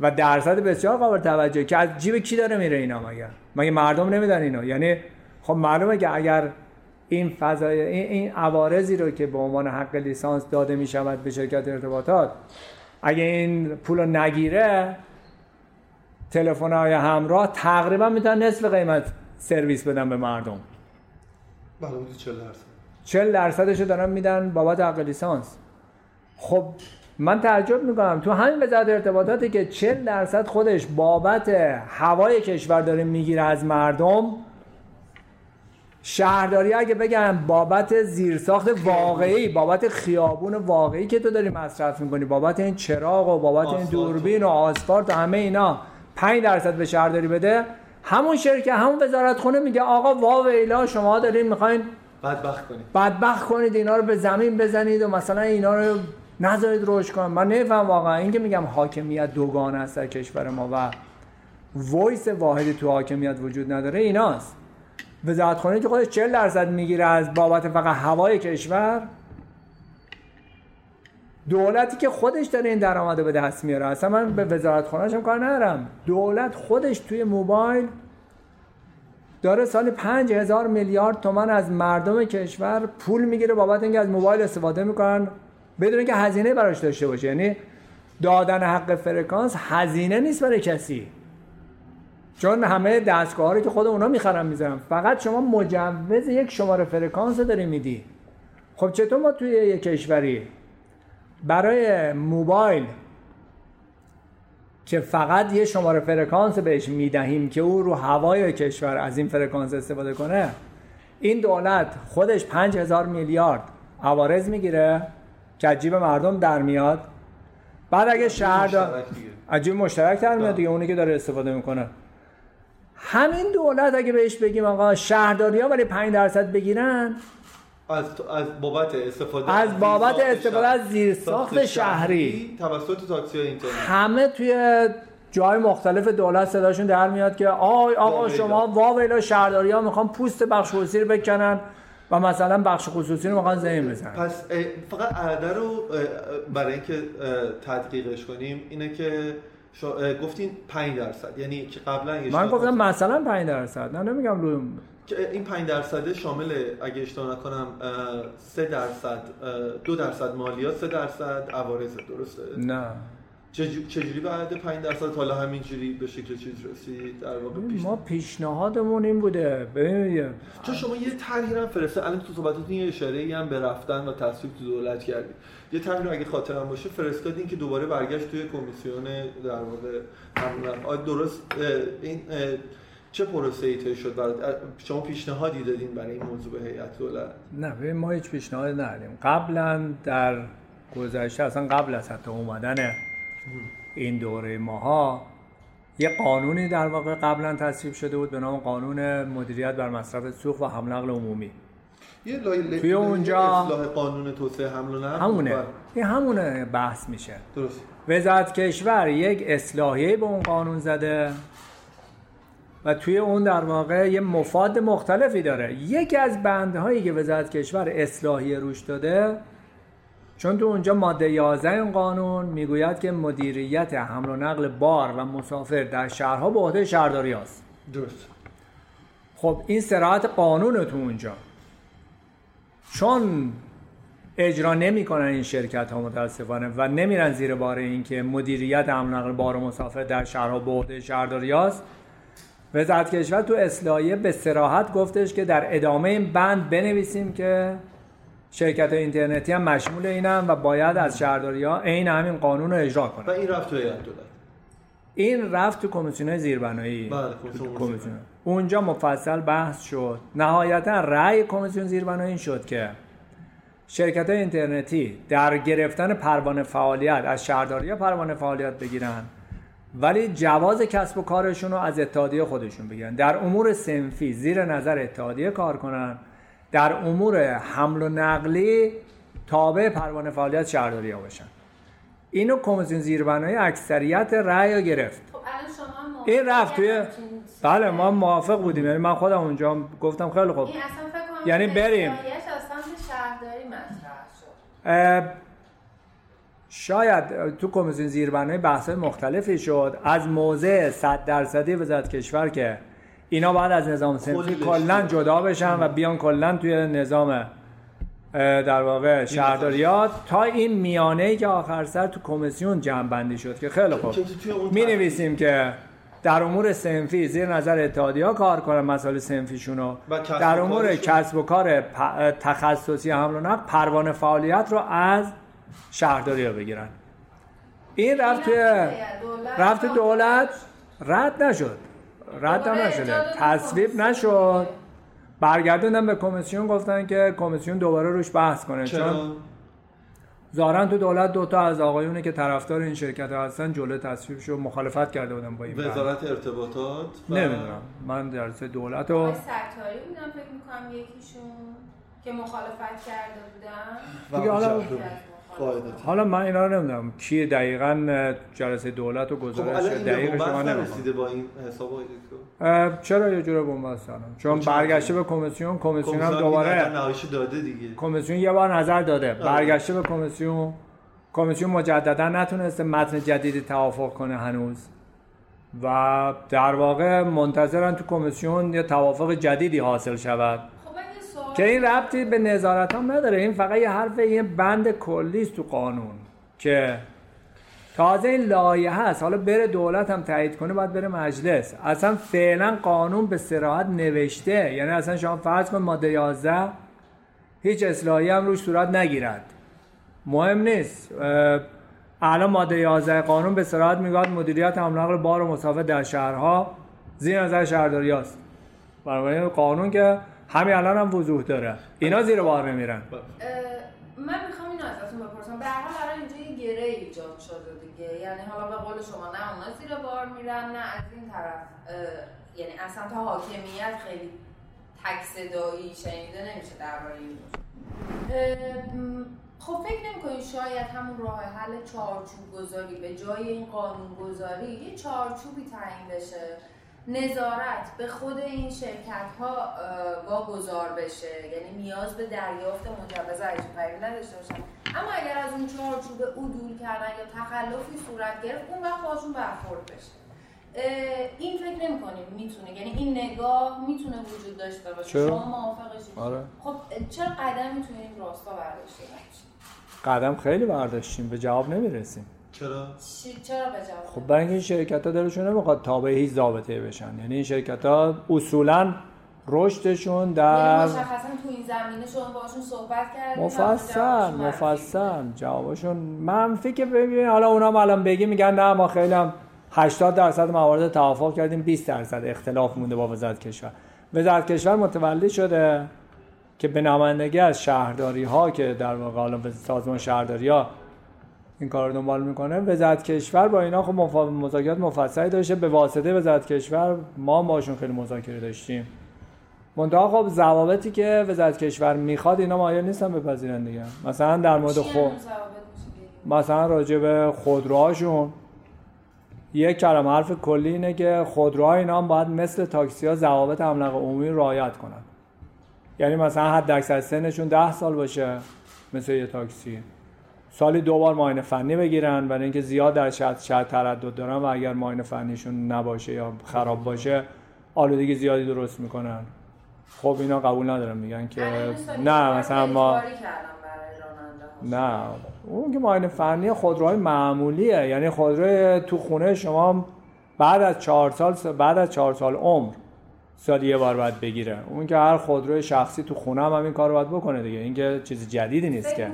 D: و درصد بسیار قابل توجه که از جیب کی داره میره اینا مگه مگه مردم نمیدن اینو؟ یعنی خب معلومه که اگر این فضای این, این عوارضی رو که به عنوان حق لیسانس داده می‌شود به شرکت ارتباطات اگه این پول رو نگیره تلفن های همراه تقریبا می‌تونن نصف قیمت سرویس بدن به مردم.
C: بله حدود 40 درصد.
D: 40 درصدش رو دارن میدن بابت حق لیسانس. خب من تعجب می‌کنم. تو همین وزارت ارتباطاتی که 40 درصد خودش بابت هوای کشور داره می‌گیره از مردم شهرداری اگه بگن بابت زیرساخت واقعی بابت خیابون واقعی که تو داری مصرف می‌کنی بابت این چراغ و بابت این. دوربین و آسفالت و همه اینا. 5 درصد به شهرداری بده. همون شرکت همون وزارت خونه میگه آقا وا ویلا شما دارین می‌خواین
C: بدبخت کنیم
D: بدبخت کنید اینا رو به زمین بزنید و مثلا اینا رو نذارید رشد کنن. من نمیفهم واقعا. این که میگم حاکمیت دوگانه است در کشور ما و وایس واحدی تو حاکمیت وجود نداره ایناست. وزارت خانه که خودش 40 درصد می‌گیره از بابت فقط هوای کشور دولتی که خودش داره این درآمد رو به دست میاره. اصلا من به وزارت خانه‌ش هم کار ندارم. دولت خودش توی موبایل داره سال پنج هزار میلیارد تومن از مردم کشور پول می‌گیره بابت اینکه از موبایل استفاده می‌کنن بدون اینکه هزینه براش داشته باشه. یعنی دادن حق فرکانس هزینه نیست برای کسی. چون همه دستگاه رو که خود اونا می‌خرن می‌ذارن. فقط شما مجوز یک شماره فرکانس داری میدی. خب چطور ما توی یک کشوری برای موبایل که فقط یه شماره فرکانس بهش می‌دهیم که او رو هوای کشور از این فرکانس استفاده کنه این دولت خودش پنج هزار میلیارد عوارض می‌گیره که از جیب مردم در میاد. بعد اگه شهر
C: مشترک دیگه.
D: از جیب مشترک در میاد دیگه اونی که داره استفاده می‌کنه. همین دولت اگه بهش بگیم آقا شهرداری ها ولی 5 درصد بگیرن
C: از از بابت استفاده
D: از بابت استفاده از زیرساخت
C: ساخت
D: شهری.
C: توسط تاکسی های اینترنت.
D: همه توی جای مختلف دولت صداشون در میاد که آی آقا. شما واویلا شهرداری ها می‌خوان پوست بخش خصوصی رو بکنن و مثلا بخش خصوصی رو می‌خوان زمین بزنن.
C: پس فقط عدد رو برای اینکه تدقیقش کنیم اینه که گفتین 5 درصد. یعنی که قبلا
D: من گفتم مثلا 5 درصد. نه نمیگم رو
C: که این 5 درصده شامل اگه اشتباه نکنم 3 درصد اه، دو درصد مالیات 3 درصد عوارض. درسته؟
D: نه.
C: چجوری عدد 5 درصد؟ حالا همینجوری به شکل چیز رسید در واقع پیش
D: ما پیشنهادمون این بوده. ببین
C: چون شما یه طرحی هم فرسته. الان تو صحبتاتون یه اشاره ای هم به رفتن و تصویب تو دولت کردید یه طرحی رو اگه خاطرم باشه فرستادین که دوباره برگشت توی کمیسیون در واقع درست این اه، چه پروسه ای طی شد برای شما پیشنهادی دادین برای این موضوع به هیئت دولت
D: نه ببین ما هیچ پیشنهاد نداریم قبلا در گذشته اصلا قبل از حتی اومدن این دوره ماها یه قانونی در واقع قبلا تصویب شده بود به نام قانون مدیریت بر مصرف سوخت و حمل نقل عمومی.
C: یه لای
D: توی اونجا-
C: اصلاح قانون توسعه حمل و نقل؟
D: همونه.
C: بله.
D: این همونه بحث میشه.
C: درست.
D: وزارت کشور یک اصلاحیه به اون قانون زده. و توی اون در واقع یه مفاد مختلفی داره. یکی از بندهایی که وزارت کشور اصلاحیه روش داده چون تو اونجا ماده 11 این قانون می‌گوید که مدیریت حمل و نقل بار و مسافر در شهرها به عهده شهرداری است
C: درست.
D: خب این سراحت قانون تو اونجا. چون اجرا نمی‌کنن این شرکت ها متاسفانه و نمیرن زیر بار اینکه مدیریت حمل و نقل بار و مسافر در شهرها به عهده شهرداری است وزارت کشور تو اصلاحیه به سراحت گفتش که در ادامه این بند بنویسیم که شرکت اینترنتی هم مشمول اینن و باید از شهرداری ها عین همین قانون رو اجرا کنن.
C: و این رفت توی هیئت
D: این رفت تو کمیسیون زیربنایی.
C: بله،
D: تو
C: کمیسیون
D: اونجا مفصل بحث شد. نهایتا رأی کمیسیون زیربنایی این شد که شرکت های اینترنتی در گرفتن پروانه فعالیت از شهرداری پروانه فعالیت بگیرن. ولی جواز کسب و کارشون رو از اتحادیه خودشون بگیرن. در امور سنفی زیر نظر اتحادیه کار کنن. در امور حمل و نقلی تابع پروانه فعالیت شهرداری ها باشن. اینو کمیسیون زیربنایی اکثریت رأی رو گرفت.
B: خب الان شما موافقی
D: این رفت توی بله ما موافق بودیم. یعنی من خودم اونجا گفتم خیلی خوب.
B: این اصلا فکر
D: یعنی بریم.
B: شهرداری مطرح شد.
D: شاید تو کمیسیون زیربنای بحث مختلفی شد. از موضع 100 درصدی وزارت کشور که اینا باید از نظام سنفی کلا. جدا بشن و بیان کلا توی نظام در واقع شهرداریات. تا این میانه ای که آخر سر تو کمیسیون جمع بندی شد که خیلی خوب. می نویسیم که در امور سنفی زیر نظر اتحادیه ها کار کنن مسائل سنفیشون رو در امور. کسب و کار تخصصی حمل و نقل پروانه فعالیت رو از شهرداری ها بگیرن. این رفت رفت دولت رد نشد. رد هم
B: دادن
D: تصویب. نشد. برگردوندن به کمیسیون گفتن که کمیسیون دوباره روش بحث کنه. چون
C: چرا؟
D: ظاهرا تو دولت دوتا از آقایونه که طرفدار این شرکت ها هستن جلو تصویب شد مخالفت کرده بودن با این.
C: وزارت ارتباطات و-
D: نمی‌دونم. من در سه دولت رو
B: آقای ستاری بودن فکر می‌کنم یکیشون که مخالفت کرده بودن.
C: و
D: دیگه حالا-
C: مجدد. قاعدتا.
D: حالا من اینا رو نمی‌دونم. کی دقیقا جلسه دولت و
C: خب
D: گزارش
C: الان این به
D: دقیق شما
C: نرسیده با این حساب
D: چرا یه جوره بنبست چون
C: خب؟
D: برگشته به کمیسیون کمیسیون هم دوباره
C: داده دیگه.
D: کمیسیون یه بار نظر داده. برگشته به کمیسیون. کمیسیون مجددا نتونسته متن جدیدی توافق کنه هنوز. و در واقع منتظرن تو کمیسیون یه توافق جدیدی حاصل شود
B: خب من یه سوال
D: که این ربطی به نظارت هم نداره. این فقط یه حرف یه بند کلی تو قانون که تازه این لایه هست حالا بره دولت هم تایید کنه باید بره مجلس. اصلا فعلا قانون به سراحت نوشته. یعنی اصلا شما فرض کن ماده 11 هیچ اصلاحی هم روش صورت نگیرد. مهم نیست. الان ماده 11 قانون به سراحت می‌گوید مدیریت حمل نقل بار و مسافر در شهرها زیر نظر شهرداری است بنابراین قانون که همین الان هم وضوح داره. اینا زیر بار نمیرن.
B: من می‌خوام اینو ازتون بپرسم. به هر حال الان اینجا یه گره ایجاد شده دیگه. یعنی حالا به قول شما نه اونا زیر بار میرن نه از این طرف. یعنی اصلا تا حاکمیت خیلی تک صدایی شنیده نمیشه درباره این. خب فکر نمی‌کنید شاید همون راه حل چارچوب گذاری به جای این قانون گذاری یه چارچوبی تعیین بشه؟ نظارت به خود این شرکت ها واگذار بشه. یعنی نیاز به دریافت مجوز عجیب غریب نداشته باشن. اما اگر از اون چارچوب عدول کردن یا تخلفی صورت گرفت اون وقت باشون برخورد بشه. این فکر نمی‌کنید می‌تونه. یعنی این نگاه می‌تونه وجود داشته باشه.
D: چرا؟
B: شما موافقشید.
D: آره.
B: خب چرا توی این راستا برداشته نمیشه
D: قدم خیلی برداشتیم. به جواب نمی‌رسیم.
C: چرا؟
B: چرا به جواب
D: خب برای اینکه این شرکت ها دلشون نمی‌خواد تابع هیچ ضابطه بشن. یعنی این شرکت ها اصولا رشدشون
B: یعنی
D: در
B: مشخصا تو این زمینه شما باشون صحبت کردید
D: مفصل
B: و جوابشون منفی
D: مفصل. جوابشون منفی که ببین حالا اونا هم الان بگی میگن نه ما خیلی هم 80 درصد موارد توافق کردیم 20 درصد اختلاف مونده با وزارت کشور. وزارت کشور متولی شده که به نمایندگی از شهرداری ها که در واقع حالا به سازمان شهرداری ها این کار رو دنبال می‌کنه. وزارت کشور با اینا خب. مذاکرات مفصلی داشته. به واسطه وزارت کشور ما باشون خیلی مذاکره داشتیم. منتها خب ضوابطی که وزارت کشور می‌خواد اینا مایل نیستن بپذیرن دیگه. مثلا در مورد خود مثلا راجع به خودروهاشون. یک کلمه حرف کلی اینه که خودروها اینا هم باید مثل تاکسی ها ضوابط حمل عمومی رعایت کنن. یعنی مثلا حد اکثر سنشون ده سال باشه مثل یه تاکسی. سالی دو بار معاینه فنی بگیرن برای اینکه زیاد در شرط شرط تردد دارن و اگر معاینه فنیشون نباشه یا خراب باشه آلودگی زیادی درست می‌کنن. خب اینا قبول ندارم میگن که نه مثلا ما نه اون که معاینه فنی خودروهای معمولیه یعنی خودروی تو خونه شما بعد از چهار سال بعد از چهار سال عمر سالی یه بار باید بگیره. اون که هر خودروی شخصی تو خونه هم, هم این کار باید بکنه دیگه. این که چیز جدیدی نیست که.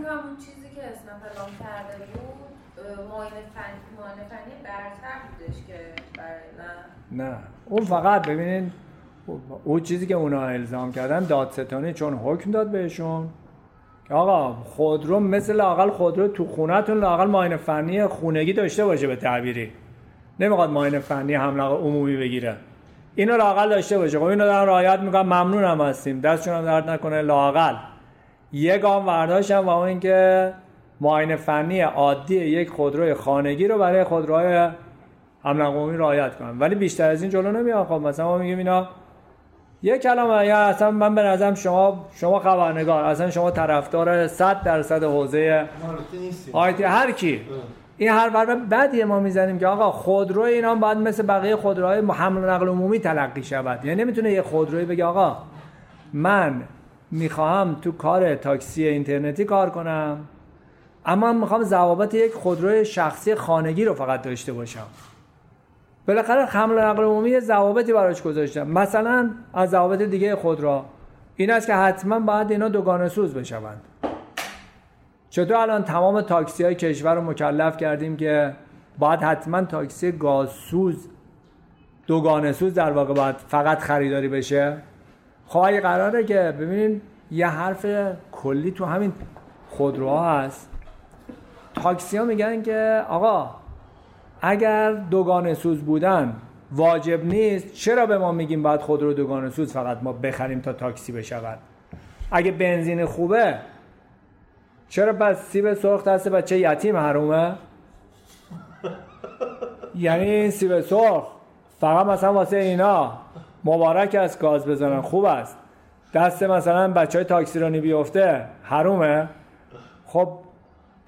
B: که اسم اعلام کرده بود معاینه فنی معاینه فنی برتر بودش که برای
D: نه نه. اون فقط ببینین اون چیزی که اونا الزام کردن دادستانی چون حکم داد بهشون. که آقا خودرو مثل لاقل خودرو تو خونهتون لاقل معاینه فنی خونگی داشته باشه به تعبیری. نمی‌خواد معاینه فنی حمله عمومی بگیره. اینو لاقل داشته باشه. خب اینو دارن رعایت می‌کنن. ممنون هم هستیم. دستشون هم درد نکنه. لاقل. یه گام برداشتم و اون اینکه معاینه فنی عادی یک خودروی خانگی رو برای خودروهای حمل عمومی رعایت کنن. ولی بیشتر از این جلو نمیاد خب مثلا ما میگیم اینا یه کلمه یا اصلا من به نظرم شما شما خبرنگار اصلا شما طرفدار 100 درصد حوزه آیتی هر کی. این هر حرف بدیه ما می‌زنیم که آقا خودرو اینا باید مثل بقیه خودروهای حمل و نقل عمومی تلقی شود. یعنی نمی‌تونه یه خودروی بگه آقا من می‌خواهم تو کار تاکسی اینترنتی کار کنم. اما می‌خوام ضوابط یک خودروی شخصی خانگی رو فقط داشته باشم. بالاخره حمل و نقل عمومی ضوابطی براش گذاشتم. مثلا از ضوابط دیگه خودرو. این است که حتما باید اینا دوگانه سوز بشوند. چطور الان تمام تاکسی های کشور رو مکلف کردیم که باید حتما تاکسی گازسوز دوگانه سوز در واقع باید فقط خریداری بشه؟ خب اگه قراره که ببینین یه حرف کلی تو همین خودروها هست. تاکسی ها میگن که آقا اگر دوگانه سوز بودن واجب نیست. چرا به ما میگیم باید خودرو دوگانه سوز؟ فقط ما بخریم تا تاکسی بشود. اگه بنزین خوبه چرا پس سیب سرخ دست بچه یتیم حرومه؟ یعنی سیب سرخ فقط مثلا واسه اینا مبارک است گاز بزنن خوب است. دست مثلا بچه های تاکسیرانی بیفته حرومه. خب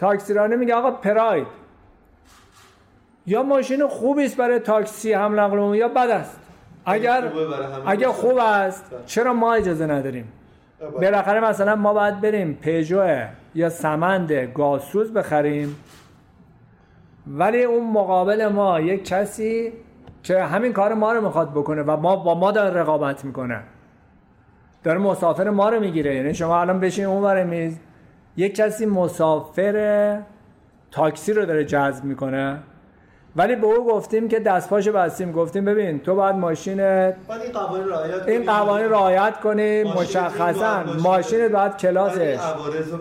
D: تاکسیرانی میگه آقا پراید. یا ماشین خوبی است برای تاکسی حمل نقل یا بد است. اگر اگر خوب است چرا ما اجازه نداریم؟ بالاخره مثلا ما باید بریم پژو یا سمند گازسوز بخریم. ولی اون مقابل ما یک کسی که همین کار ما رو می‌خواد بکنه و ما با ما داره رقابت می‌کنه. داره مسافر ما رو می‌گیره. یعنی شما الان بشین اون میز. یک کسی مسافر تاکسی رو داره جذب می‌کنه. ولی به او گفتیم که دستپاشو بستیم. گفتیم ببین تو باید ماشین
C: این قوانین رعایت
D: این قوانین رعایت کنی مشخصا. ماشین باید کلاسش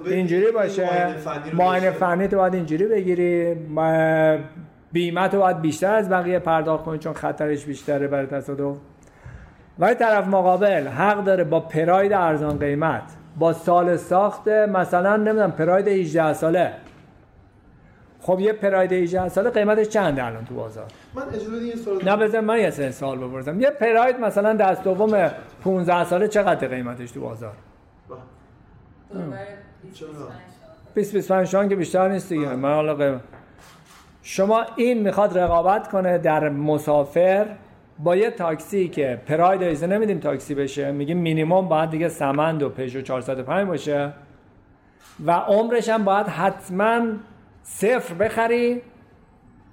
D: اینجوری باشه. معاینه فنی تو باید اینجوری بگیری. بیمه تو باید بیشتر از بقیه پرداخت کنی چون خطرش بیشتره برای تصادف. ولی طرف مقابل حق داره با پراید ارزان قیمت با سال ساخت مثلا نمی‌دونم پراید 18 ساله. خب یه پراید 18 ساله قیمتش چنده الان تو بازار؟
C: من اجازه یه سوال
D: نه بذار من یه سوال بپرسم. یه پراید مثلا دست دوم 15 ساله چقدر قیمتش تو بازار؟ 20 25 که بیشتر نیست دیگه. من حالا قیمت شما این می‌خواد رقابت کنه در مسافر با یه تاکسی که پراید ایزه نمیدیم تاکسی بشه میگیم مینیمم باید دیگه سمند و پژو 405 باشه و عمرش هم باید حتما صفر بخری.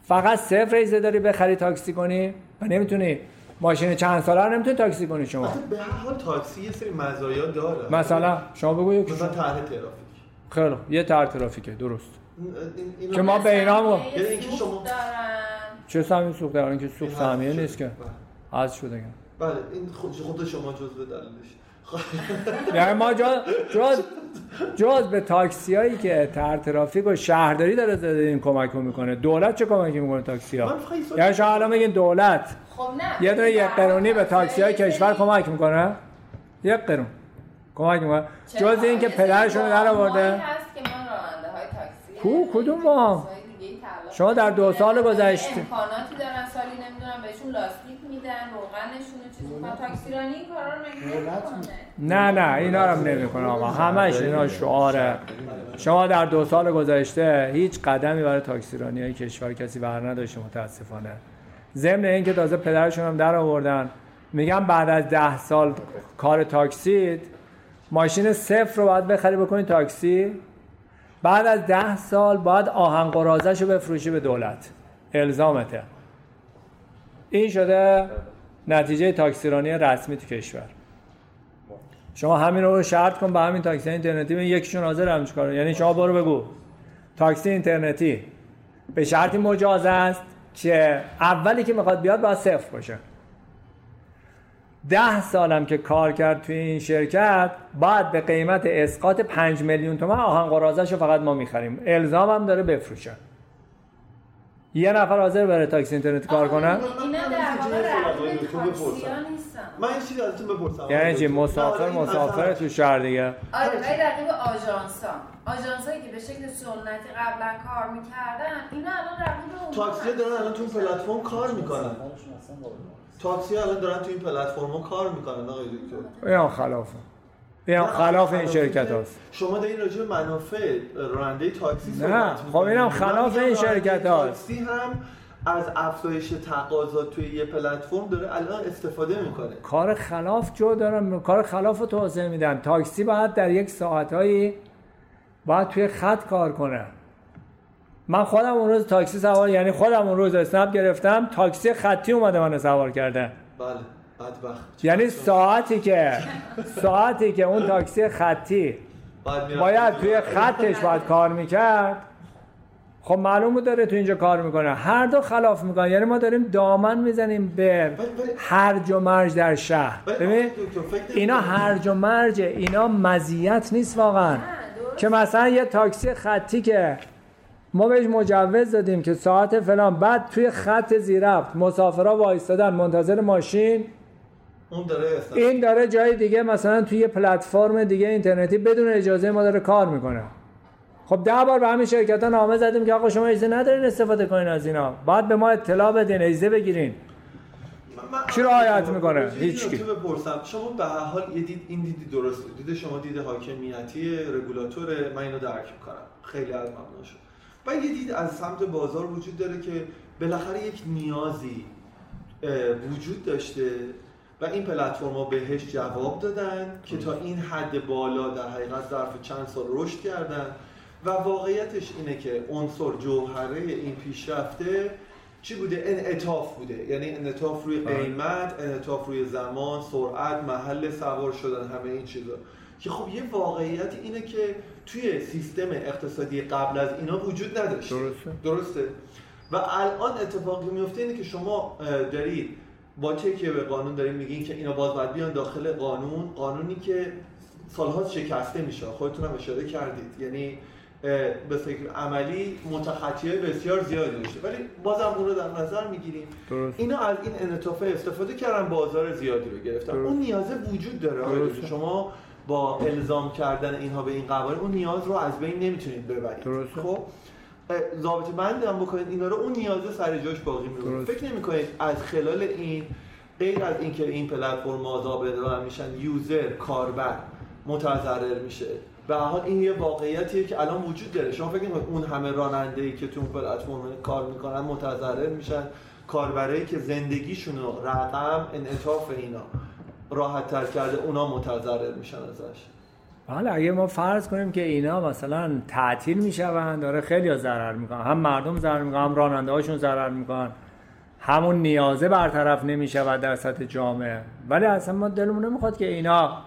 D: فقط صفر ایزه داری بخری تاکسی کنی و نمی‌تونی. ماشین چند ساله رو نمی‌تونی تاکسی کنی شما.
C: به هر حال تاکسی یه سری مزایا داره.
D: مثلا شما بگو یک
C: مثلا طرح ترافیک.
D: خیلی یه طرح ترافیکه درست. که ما به اینا هم
C: یعنی اینکه شما-
D: چه سهمی سوخت؟ دارن که سوخت سهمیه نیست
C: شده.
D: که. حذف شده که.
C: بله این خود خود شما جزء دلیلش.
D: یعنی ما جا جز جز به تاکسی هایی که تر ترافیک و شهرداری داره زده این کمک می‌کنه. دولت چه کمکی می‌کنه تاکسی ها یعنی شما الان بگین دولت.
B: خب نه
D: یه دونه یک قرونی به تاکسی های کشور کمک می‌کنه. یک قرون. کمک می‌کنه؟ جز این که پدرشون رو در آورده.
B: هست که ما راننده های تاکسی
D: کو؟ کدوم وام؟ شما در دو سال
B: می‌کنن.
D: گذشته.
B: امکاناتی دارن سالی نمی‌دونم بهشون لاستیک میدن روغنشون چیز می‌کنن تاکسی رانی این کارا رو نمی‌کنه؟
D: نه نه اینا رو هم نمی‌کنه آقا. همش اینا شعاره شما در دو سال گذشته هیچ قدمی برای تاکسیرانی های کشور کسی بر نداشته متاسفانه. ضمن اینکه تازه پدرشون هم در آوردن. میگم بعد از ده سال کار تاکسی ماشین صفر رو باید بخری بکنی تاکسی. بعد از ده سال باید آهن قرازش رو بفروشی به دولت. الزامته. این شده نتیجه تاکسیرانی رسمی تو کشور. شما همین رو شرط کن با همین تاکسی اینترنتی ببین یکیشون حاضر هم چیکار یعنی شما برو بگو. تاکسی اینترنتی. به شرطی مجاز است که اولی که می‌خواد بیاد باید صفر باشه. ده سالم که کار کرد توی این شرکت بعد به قیمت اسقاط 5 میلیون تومن آهن قرازش رو فقط ما می‌خریم. الزام هم داره بفروشه. یه نفر حاضر بره تاکسی اینترنتی کار کنه؟
B: اینا در واقع
C: من این چیزی ازتون بپرسم.
D: یعنی چی؟ مسافر
C: این
D: مسافر تو شهر دیگه؟
B: آره ولی رقیب آژانسا آژانسایی که به شکل سنتی قبلا کار می‌کردن اینا الان رقیب اون
C: تاکسی دارن الان تو این پلتفرم کار می‌کنن. تاکسی الان دارن تو این پلتفرم کار می‌کنن آقای دکتر.
D: اینا خلافه اینا خلاف این شرکت هاست.
C: شما دارین راجع به منافع راننده تاکسی
D: نه، خب. اینم خلاف این شرکت هاست.
C: تاکسی هم از افزایش تقاضا توی یه پلتفرم داره الان استفاده می‌کنه.
D: کار خلاف جو دارن کار خلاف رو توسعه میدن تاکسی باید در یک ساعتهایی باید توی خط کار کنه. من خودم اون روز تاکسی سوار یعنی خودم اون روز اسنپ گرفتم تاکسی خطی اومده من سوار کرده.
C: بله بدبخت.
D: یعنی ساعتی که ساعتی که اون تاکسی خطی
C: باید
D: توی. خطش باید کار می‌کرد خب معلوم بود داره تو اینجا کار می‌کنه. هر دو خلاف می‌کنن یعنی ما داریم دامن می‌زنیم به
C: ولی- ولی-
D: هرج و مرج در شهر.
C: ولی
D: ببین؟ اینا هرج و مرج اینا مزیت نیست واقعا. که مثلا یه تاکسی خطی که ما بهش مجوز دادیم که ساعت فلان بعد توی خط زیرفت مسافرها وایستادن منتظر ماشین.
C: اون داره
D: این داره جای دیگه مثلا توی یه پلتفرم دیگه اینترنتی بدون اجازه ما داره کار می‌کنه. خب ده بار به همین شرکت ها نامه زدیم که آقا شما اجازه ندارین استفاده کنین از اینا. باید به ما اطلاع بدین اجازه بگیرین.
C: من-
D: کی رعایت می‌کنه؟
C: رو تو بپرسم شما به هر حال یه دید این دیدی درسته دید شما دید حاکمیتی رگولاتوره من اینو درک می‌کنم. خیلی از ممنون شد. و یه دید از سمت بازار وجود داره که بالاخره یک نیازی وجود داشته و این پلتفرم ها بهش جواب دادن که تا این حد بالا در حقیقت ظرف چند سال رشد کردن. و واقعیتش اینه که عنصر جوهره این پیشرفته چی بوده؟ انعطاف بوده. یعنی انعطاف روی
D: بله.
C: قیمت انعطاف روی زمان سرعت محل سوار شدن همه این چیزا. که خب یه واقعیت اینه که توی سیستم اقتصادی قبل از اینا وجود نداشت
D: درسته.
C: درسته. و الان اتفاقی میفته اینه که شما دارید با تکیه به قانون دارید میگین که اینا باز باید بیان داخل قانون. قانونی که سالها شکسته میشه. خودتون هم اشاره کردید. یعنی به فکر عملی متخطیه بسیار زیادی داشته ولی بازم اون رو در نظر می‌گیریم. اینا از این انعطاف استفاده کردن بازار زیادی رو گرفتن
D: درست.
C: اون نیازه وجود داره. شما با الزام کردن اینها به این قوانین اون نیاز رو از بین نمی‌تونید ببرید. خب اه، ضابطه بندی هم بکنید اینا رو اون نیازه سر جاش باقی میمونه. فکر نمی‌کنید از خلال این غیر از اینکه این پلتفرم ها ضابطه میشن یوزر کاربر متضرر میشه به حال این یه واقعیتیه که الان وجود داره. شما فکر نمی‌کنید اون همه راننده ای که تو اون پلتفرم کار می‌کنن متضرر میشن؟ کاربرایی که زندگیشون رو رقم انعطاف اینا راحت تر کرده اونا متضرر میشن ازش.
D: حالا اگه ما فرض کنیم که اینا مثلا تعطیل میشون داره خیلی ضرر می‌کنن. هم مردم ضرر می‌کنن هم راننده هاشون ضرر می‌کنن. همون نیازه برطرف نمی‌شود در سطح جامعه. ولی اصلا ما دلمون نمی‌خواد که اینا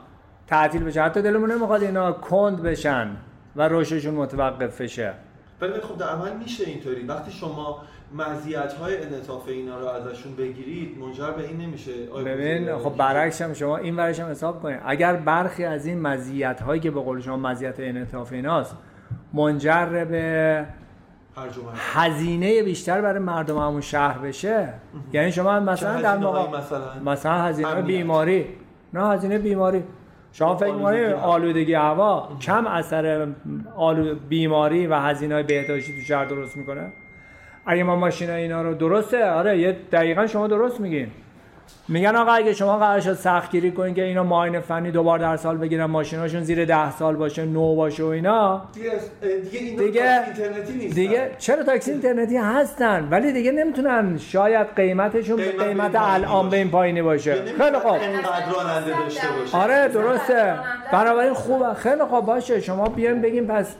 D: تعطیل بشه. حتی دلمون نمی‌خواد اینا کند بشن و رشدشون متوقف بشه.
C: ولی خب در عمل میشه اینطوری. وقتی شما مزیت های انعطاف اینا رو ازشون بگیرید منجر به این نمیشه.
D: ببین؟ خب برعکس هم شما این ورش هم حساب کنید اگر برخی از این مزیت هایی که به قول شما مزیت انعطاف ایناست منجر به. هزینه بیشتر برای مردم همون شهر بشه یعنی شما مثلا در موقع
C: مثلا؟
D: مثلا هزینه. بیماری. نه هزینه بیماری. شما فکر می‌کنید. آلودگی هوا کم اثر آلو... بیماری و هزینه های بهداشتی تو شهر درست می‌کنه اگه ما ماشینا اینا رو درسته آره یه دقیقا شما درست میگین میگن آقا اگه شما قرار شد سختگیری کنین که اینا معاینه فنی دوبار در سال بگیرن ماشیناشون زیر ده سال باشه نو باشه و اینا.
C: دیگه دیگه اینا
D: دیگه-
C: تاکسی اینترنتی نیستن.
D: دیگه چرا تاکسی اینترنتی هستن؟ ولی دیگه نمی‌تونن. شاید قیمتشون به
C: قیمت
D: الان به این پایینی باشه.
C: یعنی
D: خیلی خوب.
C: اینقدر راننده داشته باشه
D: آره درسته. بنابراین خوبه. خیلی خوب. باشه. شما بیاین بگیم پس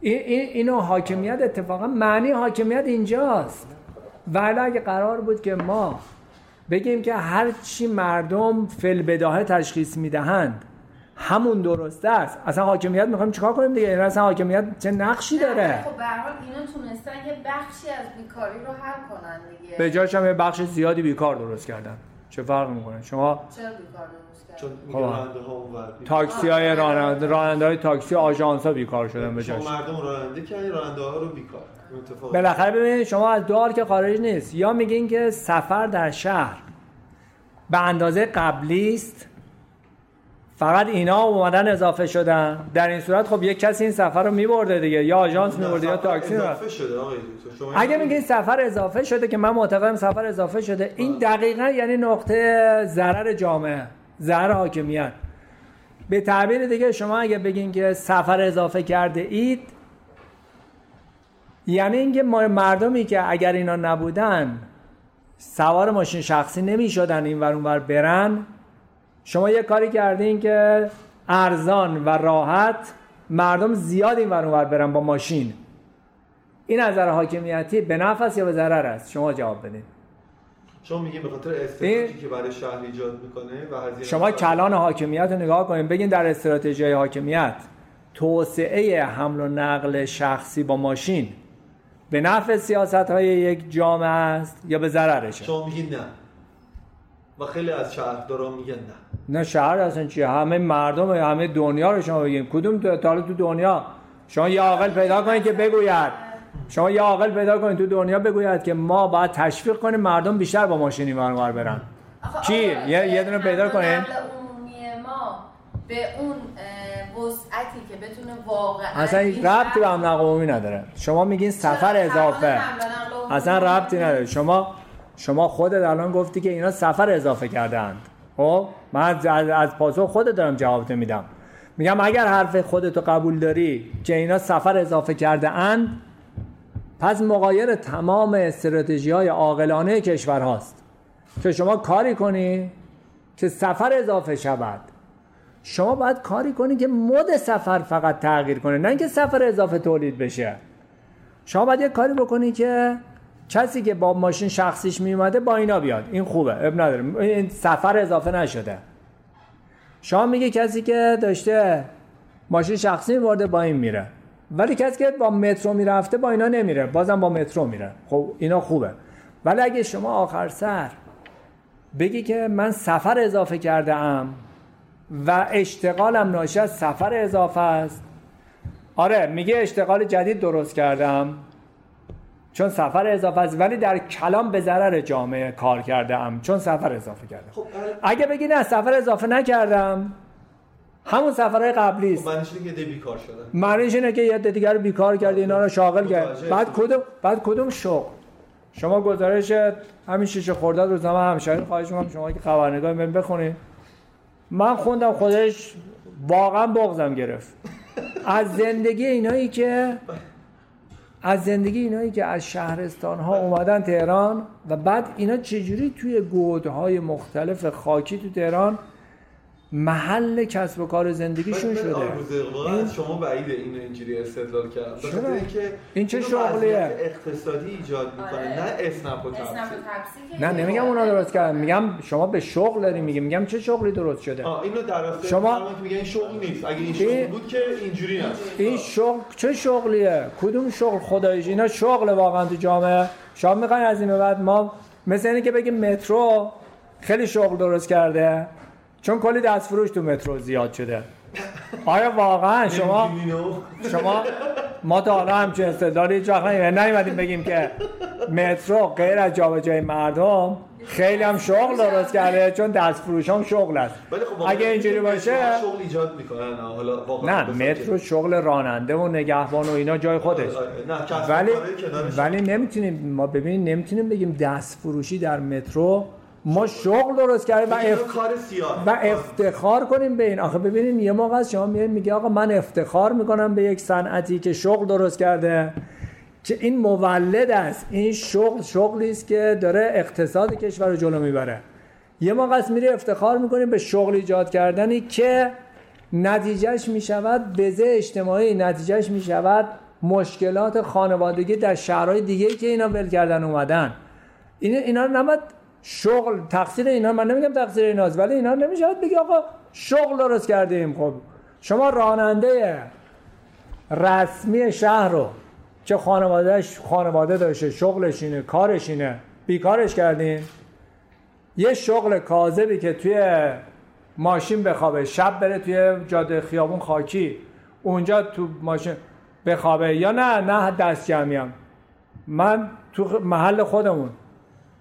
D: این این اینو حاکمیت اتفاقا معنی حاکمیت اینجاست. ولی اگه قرار بود که ما بگیم که هر چی مردم فل بداهه تشخیص می‌دهند همون درسته است. اصلا حاکمیت می‌خوایم چیکار کنیم دیگه؟ این اصلا حاکمیت چه نقشی داره؟
E: خب به هر حال اینا تونستن یه بخشی از بیکاری رو حل کنن دیگه.
D: به جاش هم یه بخش زیادی بیکار درست کردن. چه فرق می‌کنه؟ شما
E: چرا بیکار درست کردن؟
C: چون
D: خب.
C: راننده ها اونور
D: تاکسی های راننده راننده های تاکسی آژانس ها بیکار شدن به جاش.
C: شما مردم راننده کردین راننده ها رو بیکار.
D: بالاخره ببینید شما از دو حال که خارج نیست. یا میگین که سفر در شهر به اندازه قبلی است فقط اینا اومدن اضافه شدن. در این صورت خب یک کسی این سفر رو میبرده دیگه. یا آژانس میبرده یا تاکسی
C: اضافه شده آقای شما
D: اگه میگین سفر اضافه شده که من معتقدم سفر اضافه شده این دقیقا یعنی نقطه ضرر جامعه ضرر حاکمیت. به تعبیر دیگه شما اگه بگین که سفر اضافه کرده اید یعنی اینکه ما مردمی که اگر اینا نبودن سوار ماشین شخصی نمی شدن این ور اونور برن. شما یه کاری کردین که ارزان و راحت مردم زیاد این ور اونور برن با ماشین. این نظر حاکمیتی به نفع است یا به ضرر است؟ شما جواب بدین.
C: شما میگین به خاطر استفاده که برای شهر ایجاد می‌کنه و هزینه
D: شما کلان حاکمیت رو نگاه کنید بگین در استراتژی حاکمیت توسعه حمل و نقل شخصی با ماشین به نفع سیاست های یک جامعه است یا به ضررشه؟
C: شما میگین نه. و خیلی از شهرداران میگن نه.
D: نه شهر اصلا چیه؟ همه مردم همه دنیا رو شما بگین کدوم تو تا حالا تو دنیا؟ شما یه عاقل پیدا کنید که بگوید. شما یه عاقل پیدا کنید تو دنیا بگوید که ما باید تشویق کنیم مردم بیشتر با ماشینی ور برن. کی؟ یه- دونه پیدا
E: حمل و
D: کنین.
E: نقل عمومی ما به اون وسعتی که بتونه واقعا
D: اصلا
E: این
D: ربطی به حمل عمومی نداره. شما میگین سفر؟ اضافه. اصلا ربطی نداره. شما شما خودت الان گفتی که اینا سفر اضافه کردند خب؟ من از, از, از پاسخ خودت دارم جواب میدم. میگم اگر حرف خودتو قبول داری که اینا سفر اضافه کرده اند پس مقایر تمام استراتژی های عاقلانه کشور هاست که شما کاری کنی که سفر اضافه شود. شما باید کاری کنی که مد سفر فقط تغییر کنه نه اینکه سفر اضافه تولید بشه. شما باید یه کاری بکنی که کسی که با ماشین شخصیش میومده با اینا بیاد. این خوبه اب نداره. این سفر اضافه نشده. شما میگه کسی که داشته ماشین شخصی میبرده با این میره ولی کسی که با مترو می‌رفته با اینا نمیره بازم با مترو میره. خب اینا خوبه. ولی اگه شما آخر سر بگی که من سفر اضافه کرده ام و اشتغالم ناشی از سفر اضافه است. آره میگه اشتغال جدید درست کردم. چون سفر اضافه است ولی در کلام به ضرر جامعه کار کرده ام چون سفر اضافه کردم.
C: خب
D: اگه بگی نه سفر اضافه نکردم. همون سفرهای قبلی است.
C: خب معنیش اینه که بیکار شدن
D: معنیش اینه که یه عده دیگر رو بیکار کردی اینا رو شاغل کرد. بعد. کدوم بعد کدوم شغل؟ شما گزارش همین شیشه خرداد روزنامه همشهری خواهش می‌کنم شما که خبرنگار بخونید من خوندم خودش واقعا بغضم گرفت. از زندگی اینایی که از زندگی اینایی که از شهرستان ها اومدن تهران و بعد اینا چجوری توی گودهای مختلف خاکی تو تهران محل کسب و کار زندگیشون شده. این-
C: شما بعیده این اینجوری استدلال کردم به
D: چرا؟
C: اینکه
D: این چه
C: اینو
D: شغلیه؟
C: اقتصادی ایجاد می‌کنه
E: آره.
C: نه اسنپ و تپسی
D: نه نمیگم اونا درست کردن. میگم شما به شغل داری میگی میگم چه شغلی درست شده؟
C: آه اینو در
D: شما-
C: میگن این شغل نیست. اگه این شغل بود که اینجوری نست
D: این شغل چه شغلیه؟ کدوم شغل؟ خداییش اینا شغل واقعا تو جامعه. شما می‌خواین از این به بعد ما مثل اینه که بگیم مترو خیلی شغل درست کرده. چون کلی دستفروش تو مترو زیاد شده. آیا واقعا شما شما ما تا حالا همچین استدلالی هیچ وقت نیومدیم بگیم که مترو غیر از جابجایی مردم خیلی هم شغل درست کرده چون دست فروش هم شغل است.
C: خب
D: اگه اینجوری باشه
C: شغل ایجاد می‌کنن. حالا واقعا
D: نه. مترو شغل راننده و نگهبان و اینا جای خودش.
C: آره، و
D: ولی. ولی نمی‌تونیم ما ببینیم نمی‌تونیم بگیم دست فروشی در مترو ما شغل درست کردیم و اف... و افتخار کنیم به این. آخه ببینین یه موقع از شما میاد میگه آقا من افتخار می‌کنم به یک صنعتی که شغل درست کرده که این مولد است. این شغل شغلی است که داره اقتصاد کشور رو جلو می‌بره. یه موقع است میری افتخار می‌کنیم به شغل ایجاد کردنی که نتیجهش می‌شود بزه اجتماعی نتیجهش می‌شود مشکلات خانوادگی در شهرهای دیگه که اینا ول کردن اومدن. این اینا نباید شغل تقصیر اینا من نمیگم تقصیر ایناست ولی اینا نمیشه بگی آقا شغل درست کردیم خب. شما راننده رسمی شهر رو که خانوادهش خانواده داشته شغلش اینه کارش اینه بیکارش کردین؟ یه شغل کاذبی که توی ماشین بخوابه شب بره توی جاده خیابون خاکی اونجا تو ماشین بخوابه یا نه نه دست جمعیم من تو محل خودمون.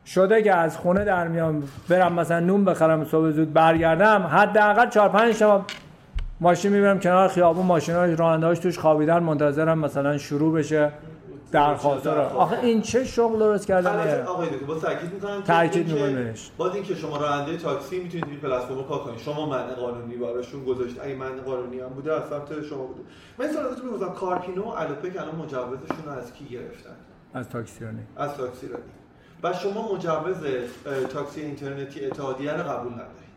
D: شده که از خونه در میام برم مثلا نون بخرم صبح زود برگردم حداقل چهار پنج تا ماشین می‌برم کنار خیابون ماشیناش رانندهاش توش خوابیدن منتظرم مثلا شروع بشه درخواست رو. آخه این چه شغل درست کردنه
C: آقای دکتر باز تاکید می‌کنم
D: تاکید می‌کنم بهش.
C: باز اینکه شما راننده تاکسی می‌تونید این پلتفرم کار کنید. شما من قانونی براشون گذاشت. اگه من قانونی هم بوده از سمت شما بوده. من این سوالاتو می‌پرسم کارپینو و الوپک الان مجوزشون رو از کی گرفتن؟
D: از تاکسیرانی
C: از تاکسی رانی و شما مجوز تاکسی اینترنتی اتحادیه رو قبول ندارید.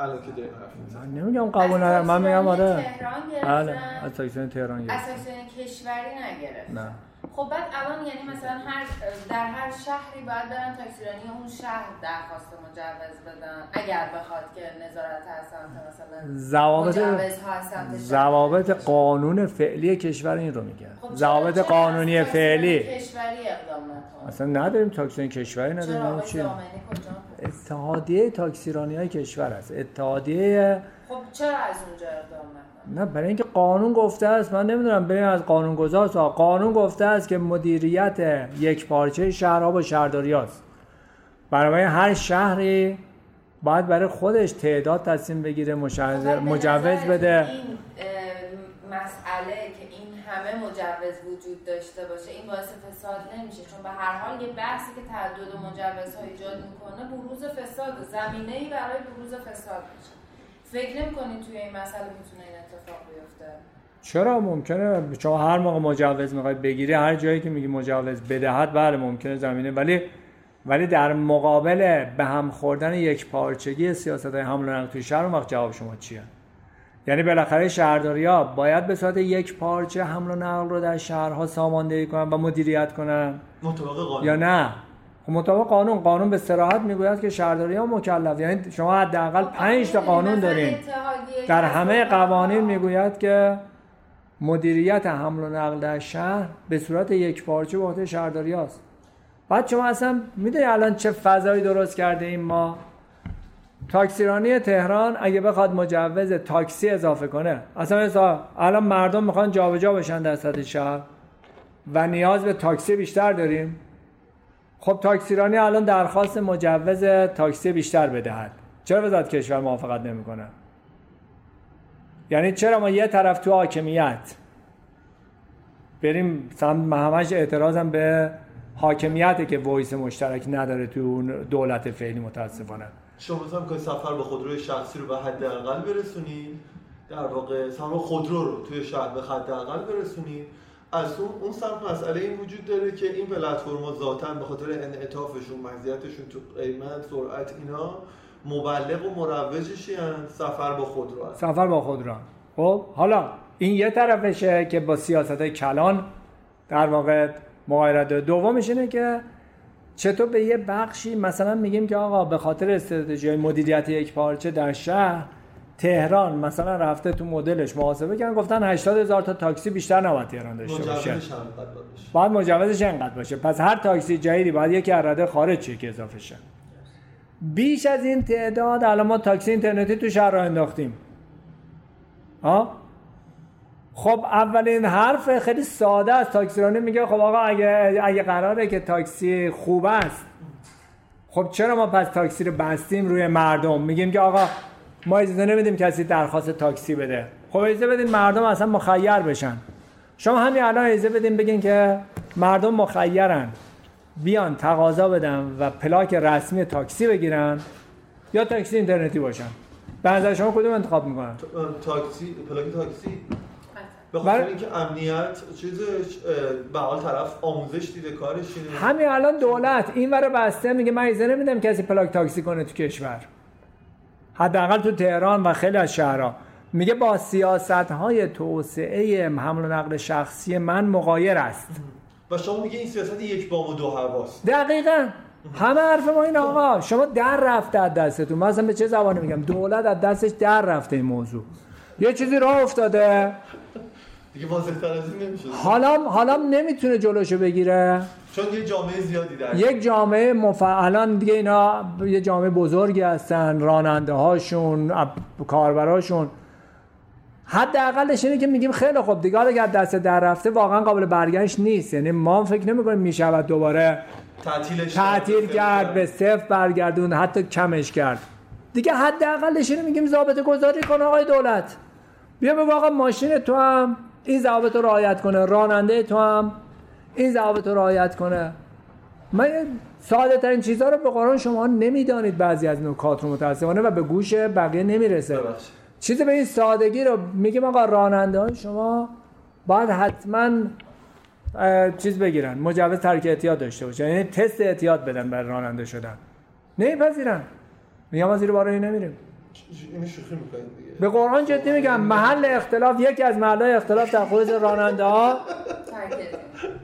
C: الان که داریم حرف می‌زنیم.
D: من نمیگم قبول ندارم من میگم آره.
E: تهران
D: بله
E: گرفتن
D: از تاکسیرانی تهران گرفت
E: اساسین کشوری نگرفت
D: نه.
E: خب بعد الان یعنی مثلا هر در هر شهری باید برن تاکسیرانی اون شهر درخواست مجوز بدن. اگر بخواد که نظارت از سمت مثلا
D: ضوابط
E: باشه.
D: قانون فعلی کشور این رو میگه
E: خب
D: ضوابط قانونی فعلی.
E: کشوری اقدام نکنه
D: اصلا نداریم تاکسیرانی کشوری نداریم چی. اتحادیه تاکسیرانی های کشور است. اتحادیه
E: خب چرا از اونجا اقدام
D: نه برای اینکه قانون گفته است. من نمی‌دونم بریم از قانون گذار سوال. قانون گفته است که مدیریت یک پارچه شهرها با شهرداری است برای هر شهری باید برای خودش تعداد تصمیم بگیره
E: خب،
D: مجوز بده.
E: مسئله که این همه مجوز وجود داشته باشه این باعث فساد نمیشه. چون به هر حال یه بحثی که تعدد مجوزها ایجاد می‌کنه بروز فساد زمینه ای برای بروز فساد میشه. فکر نمی‌کنید توی این مسئله می‌تونه این اتفاق بیفته؟
D: چرا؟ ممکنه. شما هر موقع مجوز می‌خواید بگیری هر جایی که میگی مجوز بدهد بله ممکنه زمینه. ولی ولی در مقابل به هم خوردن یک پارچگی سیاست های حمل و نقل توی شهر اون وقت جواب شما چیه؟ یعنی بالاخره شهرداری ها باید به صورت یک پارچه حمل و نقل رو در شهرها ساماندهی کنن و مدیریت کنن؟
C: مطابق قانون.
D: یا نه؟ مطابق قانون قانون به صراحت می‌گوید که شهرداری ها مکلف یعنی شما حداقل پنج تا قانون دارین. در همه قوانین می‌گوید که مدیریت حمل و نقل در شهر به صورت یک پارچه به عهده شهرداری است بعد شما اصلا می‌دونی الان چه فضایی درست کرده ایم ما؟ تاکسیرانی تهران اگه بخواد مجوز تاکسی اضافه کنه. اصلا مثلا الان مردم می‌خوان جابجا بشن در سطح شهر و نیاز به تاکسی بیشتر داریم. خب تاکسیرانی الان درخواست مجوز تاکسی بیشتر بدهد. چرا وزارت کشور موافقت نمی‌کنه؟ یعنی چرا ما یه طرف تو حاکمیت بریم همش اعتراضم به حاکمیته که voice مشترک نداره تو اون دولت فعلی متاسفانه.
C: شما مثلا می‌خواید سفر با خودروی شخصی رو به حداقل برسونید در واقع سفر خودرو رو توی شهر به حداقل برسونید از اون اون سمت مسئله این وجود داره که این پلتفرم‌ها ذاتاً به خاطر انعطافشون مزیتشون تو قیمت سرعت اینا مبلغ و مروجشی سفر با خودرو هست.
D: سفر با خودرو خب حالا این یه طرفشه که با سیاست کلان در واقع مقایرت داره. دومش اینه که چطور به یه بخشی مثلا میگیم که آقا به خاطر استراتژی مدیریت یک پارچه در شهر تهران مثلا رفته تو مدلش محاسبه کردن گفتن 80 هزار تا تاکسی بیشتر نباید تهران داشته باشه.
C: باید
D: مجوزش اینقدر باشه. پس هر تاکسی جدیدی باید یکی از رده خارج شه که اضافه شه. بیش از این تعداد الان ما تاکسی اینترنتی تو شهر راه انداختیم. ها خب اولین حرف خیلی ساده است تاکسیرانی میگه خب آقا اگه اگه قراره که تاکسی خوب است خب چرا ما پس تاکسی رو بستیم روی مردم؟ میگیم که آقا ما اجازه نمیدیم کسی درخواست تاکسی بده. خب اجازه بدین مردم اصلا مخیر بشن. شما همین الان اجازه بدین بگین که مردم مخیرن. بیان تقاضا بدن و پلاک رسمی تاکسی بگیرن یا تاکسی اینترنتی باشن. به نظر شما کدوم انتخاب می‌کنن؟
C: تاکسی پلاک تاکسی؟ به. خاطر اینکه امنیت چیزش به حال طرف آموزش دیده کارش
D: همین الان دولت این ور بسته میگه من اجازه نمیدم کسی پلاک تاکسی کنه تو کشور. حداقل تو تهران و خیلی از شهرها. میگه با سیاست های توسعه حمل و نقل شخصی من مقایر است.
C: و شما میگه این سیاست یک بام و دو هواست.
D: دقیقا. همه حرف ما این آقا. شما در رفته از دستتون. من اصلا به چه زبانی میگم؟ دولت از دستش در رفته این موضوع. یه چیزی راه افتاده.
C: دیگه واضح
D: حالا حالا نمی‌تونه جلوشو بگیره.
C: چون یه جامعه زیادی در
D: یک جامعه مف... الان دیگه اینا یه جامعه بزرگی هستن راننده هاشون اب- کاربراشون. حداقلش اینه که میگیم خیلی خوب دیگه حالا اگر دست در رفته واقعا قابل برگشت نیست. یعنی ما فکر نمی‌کنیم می‌شود دوباره
C: تعطیلش
D: تعطیل کرد به صفر برگردون حتی کمش کرد. دیگه حداقلش اینه میگیم ضابطه گذاری کن آقای دولت. بیا بگو آقا ماشین تو هم این ضوابط رو رعایت کنه راننده تو هم. این ضوابط رو رعایت کنه. من ساده ترین چیزها رو به قرآن شما نمی‌دانید بعضی از نکات رو متاسفانه و به گوش بقیه نمی‌رسه. چیزی به این سادگی رو میگیم آقا راننده های شما باید حتما چیز بگیرن مجوز ترک احتیاط داشته باشن. یعنی تست احتیاط بدن برای راننده شدن. نمیپذیرن. میگم ما زیر بار نمیریم. به قرآن جدی میگم محل اختلاف یکی از محل اختلاف در خروج راننده ها.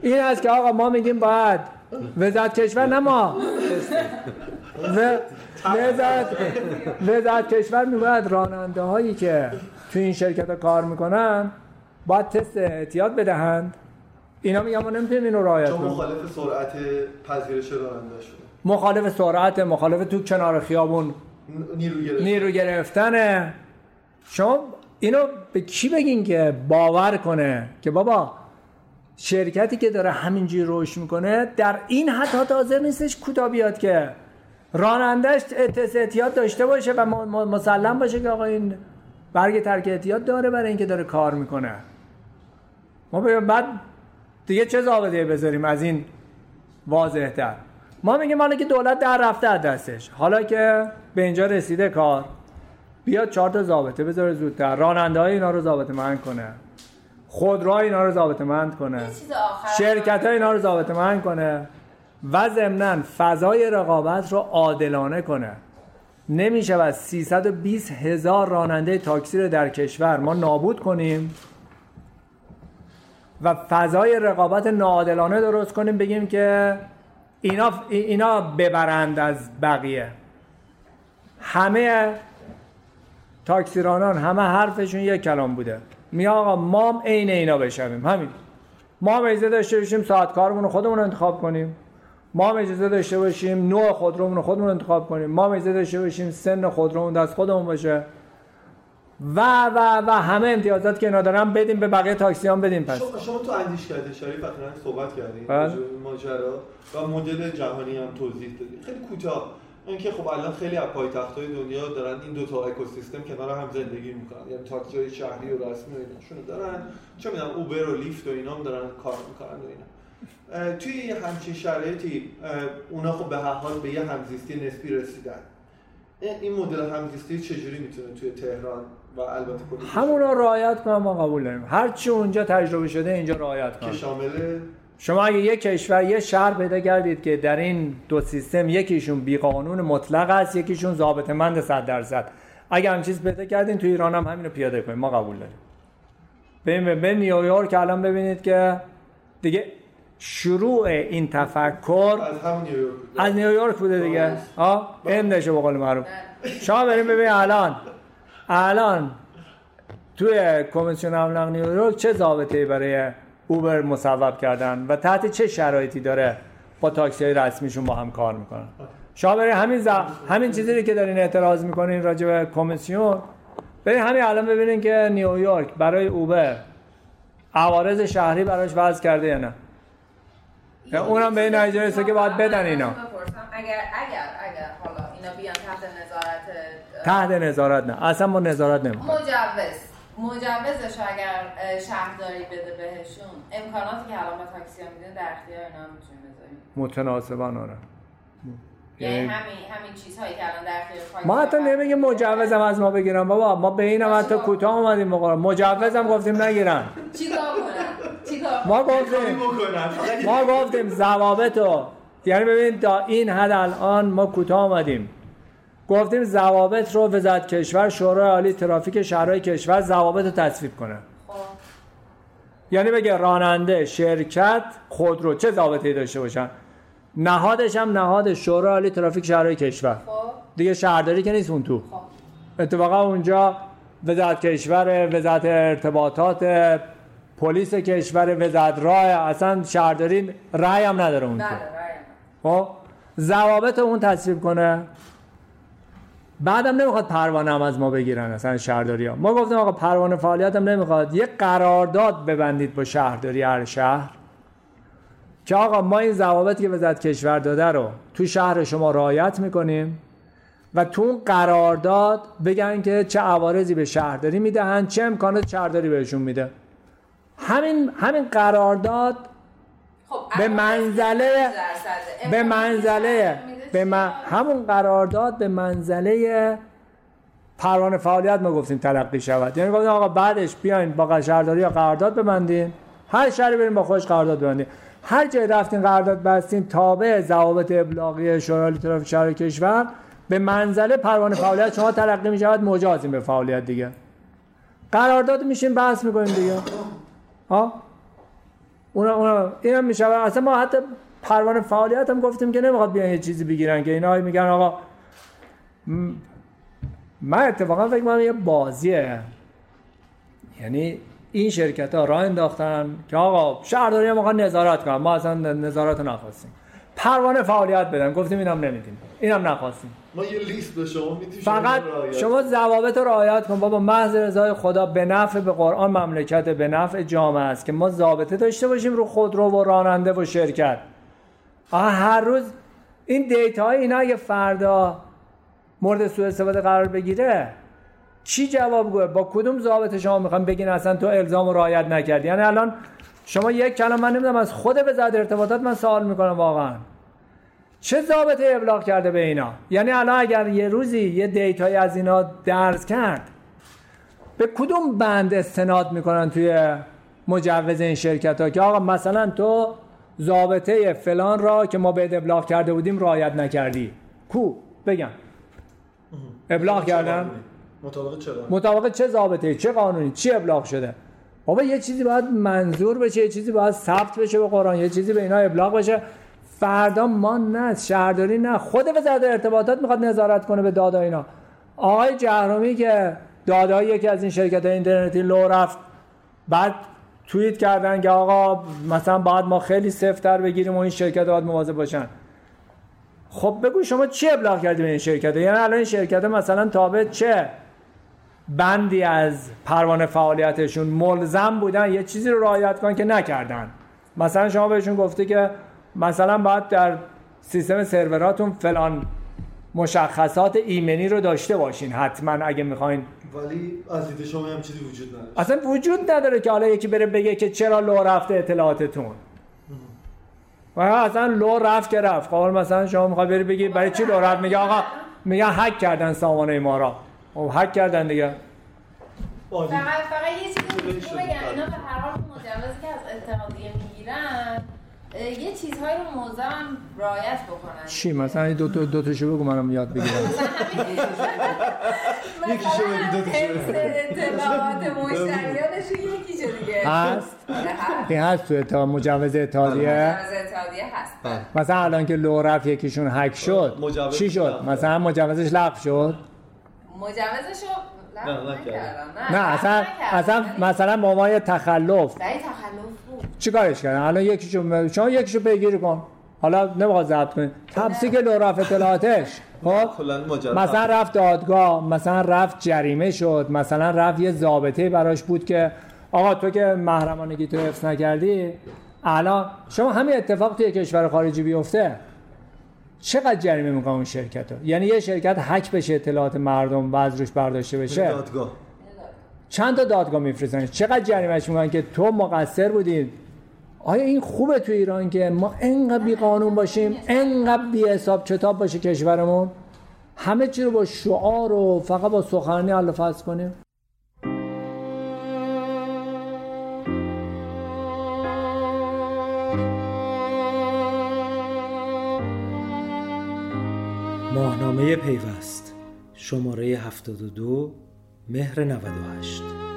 D: این است که آقا ما میگیم باید. وزارت کشور نه ما. وزارت وزارت کشور می‌گوید راننده هایی که تو این شرکت ها کار می‌کنن باید تست احتیاط بدهند. اینا میگن ما نمی‌تونیم اینو رعایت کنیم.
C: مخالف سرعت پذیرش راننده شده
D: مخالف سرعت مخالف تو کنار خیابون
C: نیرو گرفت
D: نیرو گرفتنه. شما اینو به کی بگین که باور کنه؟ که بابا شرکتی که داره همینجوری رشد می‌کنه در این حد حاضر نیستش کوتا بیاد که رانندش احتیاط داشته باشه و مسلم باشه که آقا این برگ ترک احتیاط داره برای اینکه داره کار می‌کنه. ما بعد دیگه چه ضابطه بذاریم از این واضح تر ما میگیم حالا که دولت در رفته دستش. حالا که به اینجا رسیده کار بیاد چهار تا ضابطه بذاره زودتر. راننده های اینا رو ضابطه مند کنه. خودروها اینا رو ضابطه مند کنه شرکت های اینا رو ضابطه مند کنه و ضمنا فضای رقابت رو عادلانه کنه. نمیشه از 320 هزار راننده تاکسی رو در کشور ما نابود کنیم و فضای رقابت ناعادلانه درست کنیم بگیم که اینا اینا ببرند از بقیه. همه تاکسیرانان همه حرفشون یک کلام بوده. می آقا ما هم عین اینا بشویم همین. ما هم اجازه داشته باشیم ساعت کارمون رو خودمون انتخاب کنیم. ما هم اجازه داشته باشیم نوع خودرومون رو خودمون انتخاب کنیم. ما هم اجازه داشته باشیم سن خودرومون دست خودمون باشه. و و و همه امتیازات که اینا دارن بدیم به بقیه تاکسی هم بدیم پس.
C: شما, شما تو اندیش کرده شریف صحبت کردید
D: بله.
C: ماجرا. و مدل جهانی هم توضیح دادید خیلی کوتاه. اینکه خب الان خیلی از پایتخت‌های دنیا دارن این دو تا اکوسیستم کنار هم زندگی می‌کنن. یعنی تاکسی‌های شهری و رسمی و ایناشون رو دارن. چه می‌دونم اوبر و لیفت و اینا هم دارن کار می‌کنن و اینا. توی همچین شرایطی اونا خب به هر حال به یه همزیستی نسبی رسیدن. این- مدل همزیستی چجوری می‌تونه توی تهران و البته کلی
D: همون رو رعایت کنم ما قبول داریم. هر چی اونجا تجربه شده اینجا رعایت
C: که
D: کنم
C: شامل
D: شما اگه یک کشور یه شهر پیدا کردید که در این دو سیستم یکیشون بیقانون مطلق است یکیشون ضابط مند 100 درصد. اگه هم چیز پیدا کردین تو ایران هم همینو پیاده کنیم ما قبول داریم. به به نیویورک الان ببینید که دیگه شروع این تفکر
C: از همون نیویورک بود.
D: از نیویورک بوده دیگه. ها اندشه به قول معروف. شما بریم ببین الان. الان توی کمیسیون املاک نیویورک چه ضابطه‌ای برای اوبر مصوب کردن و تحت چه شرایطی داره با تاکسی های رسمیشون با هم کار می‌کنن؟ شما برای همین ز... همین چیزی که دارین اعتراض می‌کنین راجع به کمیسیون برین همین الان ببینین که نیویورک برای اوبر عوارض شهری براش وضع کرده یا نه؟ اونم به این نتیجه که باید بدن اینا.
E: اگر اگر اگر حالا اینا بیان تحت نظارت
D: تحت نظارت نه. اصلا ما نظارت نمی‌کنیم
E: مجوز. مجوزش اگر شهرداری بده بهشون امکاناتی که الان با تاکسی ها میده در اختیار اینا هم می‌تونیم بذاریم
D: متناسبان آره.
E: یعنی
D: یعنی-
E: همین همین چیزهایی که الان در اختیار
D: ما حتی نمیگه مجوزم از ما بگیرن بابا. ما به اینم حتی کوتاه اومدیم بقرار مجوزم گفتیم نگیرن.
E: چیکار کنن چیکار
D: ما گفتیم. ما گفتیم ضوابط رو یعنی ببین تا این حد الان ما کوتاه آمدیم گفتیم ضوابط رو وزارت کشور شورای عالی ترافیک شهرهای کشور ضوابط رو تصویب کنه.
E: خب.
D: یعنی بگه راننده شرکت خودرو چه ضابطه‌ای داشته باشن؟ نهادش هم نهاد شورای عالی ترافیک شهرهای کشور.
E: خب.
D: دیگه شهرداری که نیست اون تو.
E: خب.
D: اتفاقا اونجا وزارت کشور وزارت ارتباطات پلیس کشور وزارت راه اصلا شهرداری رأی هم نداره اون تو. خب؟ ضوابط اون تصویب کنه. بعدم نمی‌خواد پروانه هم از ما بگیرن اصلا شهرداری ها. ما گفتیم آقا پروانه فعالیت هم نمی‌خواد. یه قرارداد ببندید با شهرداری هر شهر. که آقا ما این ضوابطی که وزارت کشور داده رو تو شهر شما رعایت می‌کنیم و تو اون قرارداد بگن که چه عوارضی به شهرداری می‌دهن چه امکانات شهرداری بهشون میده. همین همین قرارداد
E: خب
D: به منزله
E: 30%
D: به منزله به من-؟ همون قرارداد به منزله پروانه فعالیت ما گفتیم تلقی شود. یعنی گفتیم آقا بعدش بیاین با شهرداری یا قرارداد ببندین. هر شهری بریم با خودش قرارداد ببندین. هر جای رفتین قرارداد بستین تابع ضوابط ابلاغی شورای ترافیک شهر کشور به منزله پروانه فعالیت شما تلقی می شود مجازیم به فعالیت دیگه. قرارداد میشین بحث می‌کنیم دیگه. ها اونا اونا اینم میشه اصلا ما حتی پروانه فعالیت هم گفتیم که نمی‌خواد بیان یه چیزی بگیرن که اینا میگن آقا من اتفاقا فکر کنم یه بازیه. یعنی این شرکت ها راه انداختن که آقا شهرداری آقا نظارت کنن ما اصلا نظارت رو نخواستیم. پروانه فعالیت بدن. گفتیم اینم نمیدیم. اینم نخواستیم.
C: ما یه لیست به شما میدیم.
D: فقط شما ضوابط رو رعایت کن. بابا محض رضای خدا به نفع به قرآن مملکت به نفع جامعه است که ما ضابطه داشته باشیم رو خودرو و راننده و شرکت. آها هر روز این دیتا های اینا اگه فردا مورد سوء استفاده قرار بگیره. چی جواب گوه؟ با کدوم ضابط شما می‌خوام بگین اصلا تو الزام رعایت نکردی؟ یعنی الان شما یک کلام من نمی‌دونم از خود وزارت ارتباطات من سوال می‌کنم واقعا. چه ضابطه ابلاغ کرده به اینا؟ یعنی الان اگر یه روزی یه دیتایی از اینا درز کرد به کدوم بند استناد می‌کنن توی مجوز این شرکت ها که آقا مثلا تو ضابطه فلان را که ما به ابلاغ کرده بودیم رعایت نکردی. کو؟ بگم. ابلاغ کردن
C: مطابق چرا
D: مطابق چه ضابطه چه قانونی؟ چی ابلاغ شده؟ بابا یه چیزی باید منظور بشه یه چیزی باید ثبت بشه به قرآن یه چیزی به اینا ابلاغ بشه. فردا ما نه شهرداری نه. خود وزارت ارتباطات می‌خواد نظارت کنه به دادا اینا. آقای جهرومی که دادای یکی از این شرکت اینترنتی لو رفت بعد توییت کردن که آقا مثلا باید ما خیلی سفتر بگیریم و این شرکت باید مواظب باشن. خب بگو شما چی ابلاغ کردی به این شرکت؟ یعنی الان این شرکت مثلا تابع چه؟ بندی از پروانه فعالیتشون ملزم بودن یه چیزی رو رعایت کنن که نکردن. مثلا شما بهشون گفته که مثلا باید در سیستم سروراتون فلان مشخصات ایمنی رو داشته باشین حتما اگه می‌خواین
C: ولی از دید شما هم چیزی وجود نداره.
D: اصلا وجود نداره که حالا یکی بره بگه که چرا لو رفته اطلاعاتتون. و اصلا لو رفت که رفت. قابل مثلا شما می‌خوای بری بگی برای چی لو رفت؟ میگه آقا میگن هک کردن سامانه ما را خب هک کردن دیگه.
E: فقط فقط یه چیزی. رو بگم اینا به هر حال مجوزی که از اتحادیه می‌گیرن یه چیزهایی رو موضوع هم رعایت بکنن.
D: چی؟ مثلا دو تا دو تاشو بگو منم یاد بگیرم.
C: یکیشو بگی، دو.
E: اطلاعات مشتریانش یکیشو دیگه
D: هست.
E: آره،.
D: این هست تو اتا مجوز اتحادیه؟
E: مجوز اتحادیه هست.
C: بله.
D: مثلا الان که لو رفت یکیشون هک شد. چی شد. مثلا مجوزش لغو شد؟
E: مجوزشو
C: نه،
D: نه اصلا اصلا مثلا به عنوان یه تخلف
E: تخلف بود.
D: چیکارش کردن؟ الان یکیشو شما یکیشو پیگیری کن. حالا نمی‌خواد ضبط کنی. تفسیق لو رفت اطلاعاتش. خب مثلا رفت دادگاه مثلا رفت جریمه شد مثلا رفت یه ضابطه براش بود که آقا تو که محرمانگی تو حفظ نکردی الان شما همین اتفاق توی کشور خارجی بیفته. چقدر جریمه می‌کنه اون شرکت رو؟ یعنی یه شرکت حک بشه اطلاعات مردم و از روش برداشته بشه.
C: دادگاه.
D: چند تا دادگاه میفرستن؟ چقدر جریمهش می‌کنن که تو مقصر بودید آیا این خوبه تو ایران که ما انقدر بی قانون باشیم انقدر بی حساب کتاب باشه کشورمون؟ همه چی رو با شعار و فقط با سخنرانی حل کنیم؟
A: ماهنامه پیوست شماره 72 مهر 98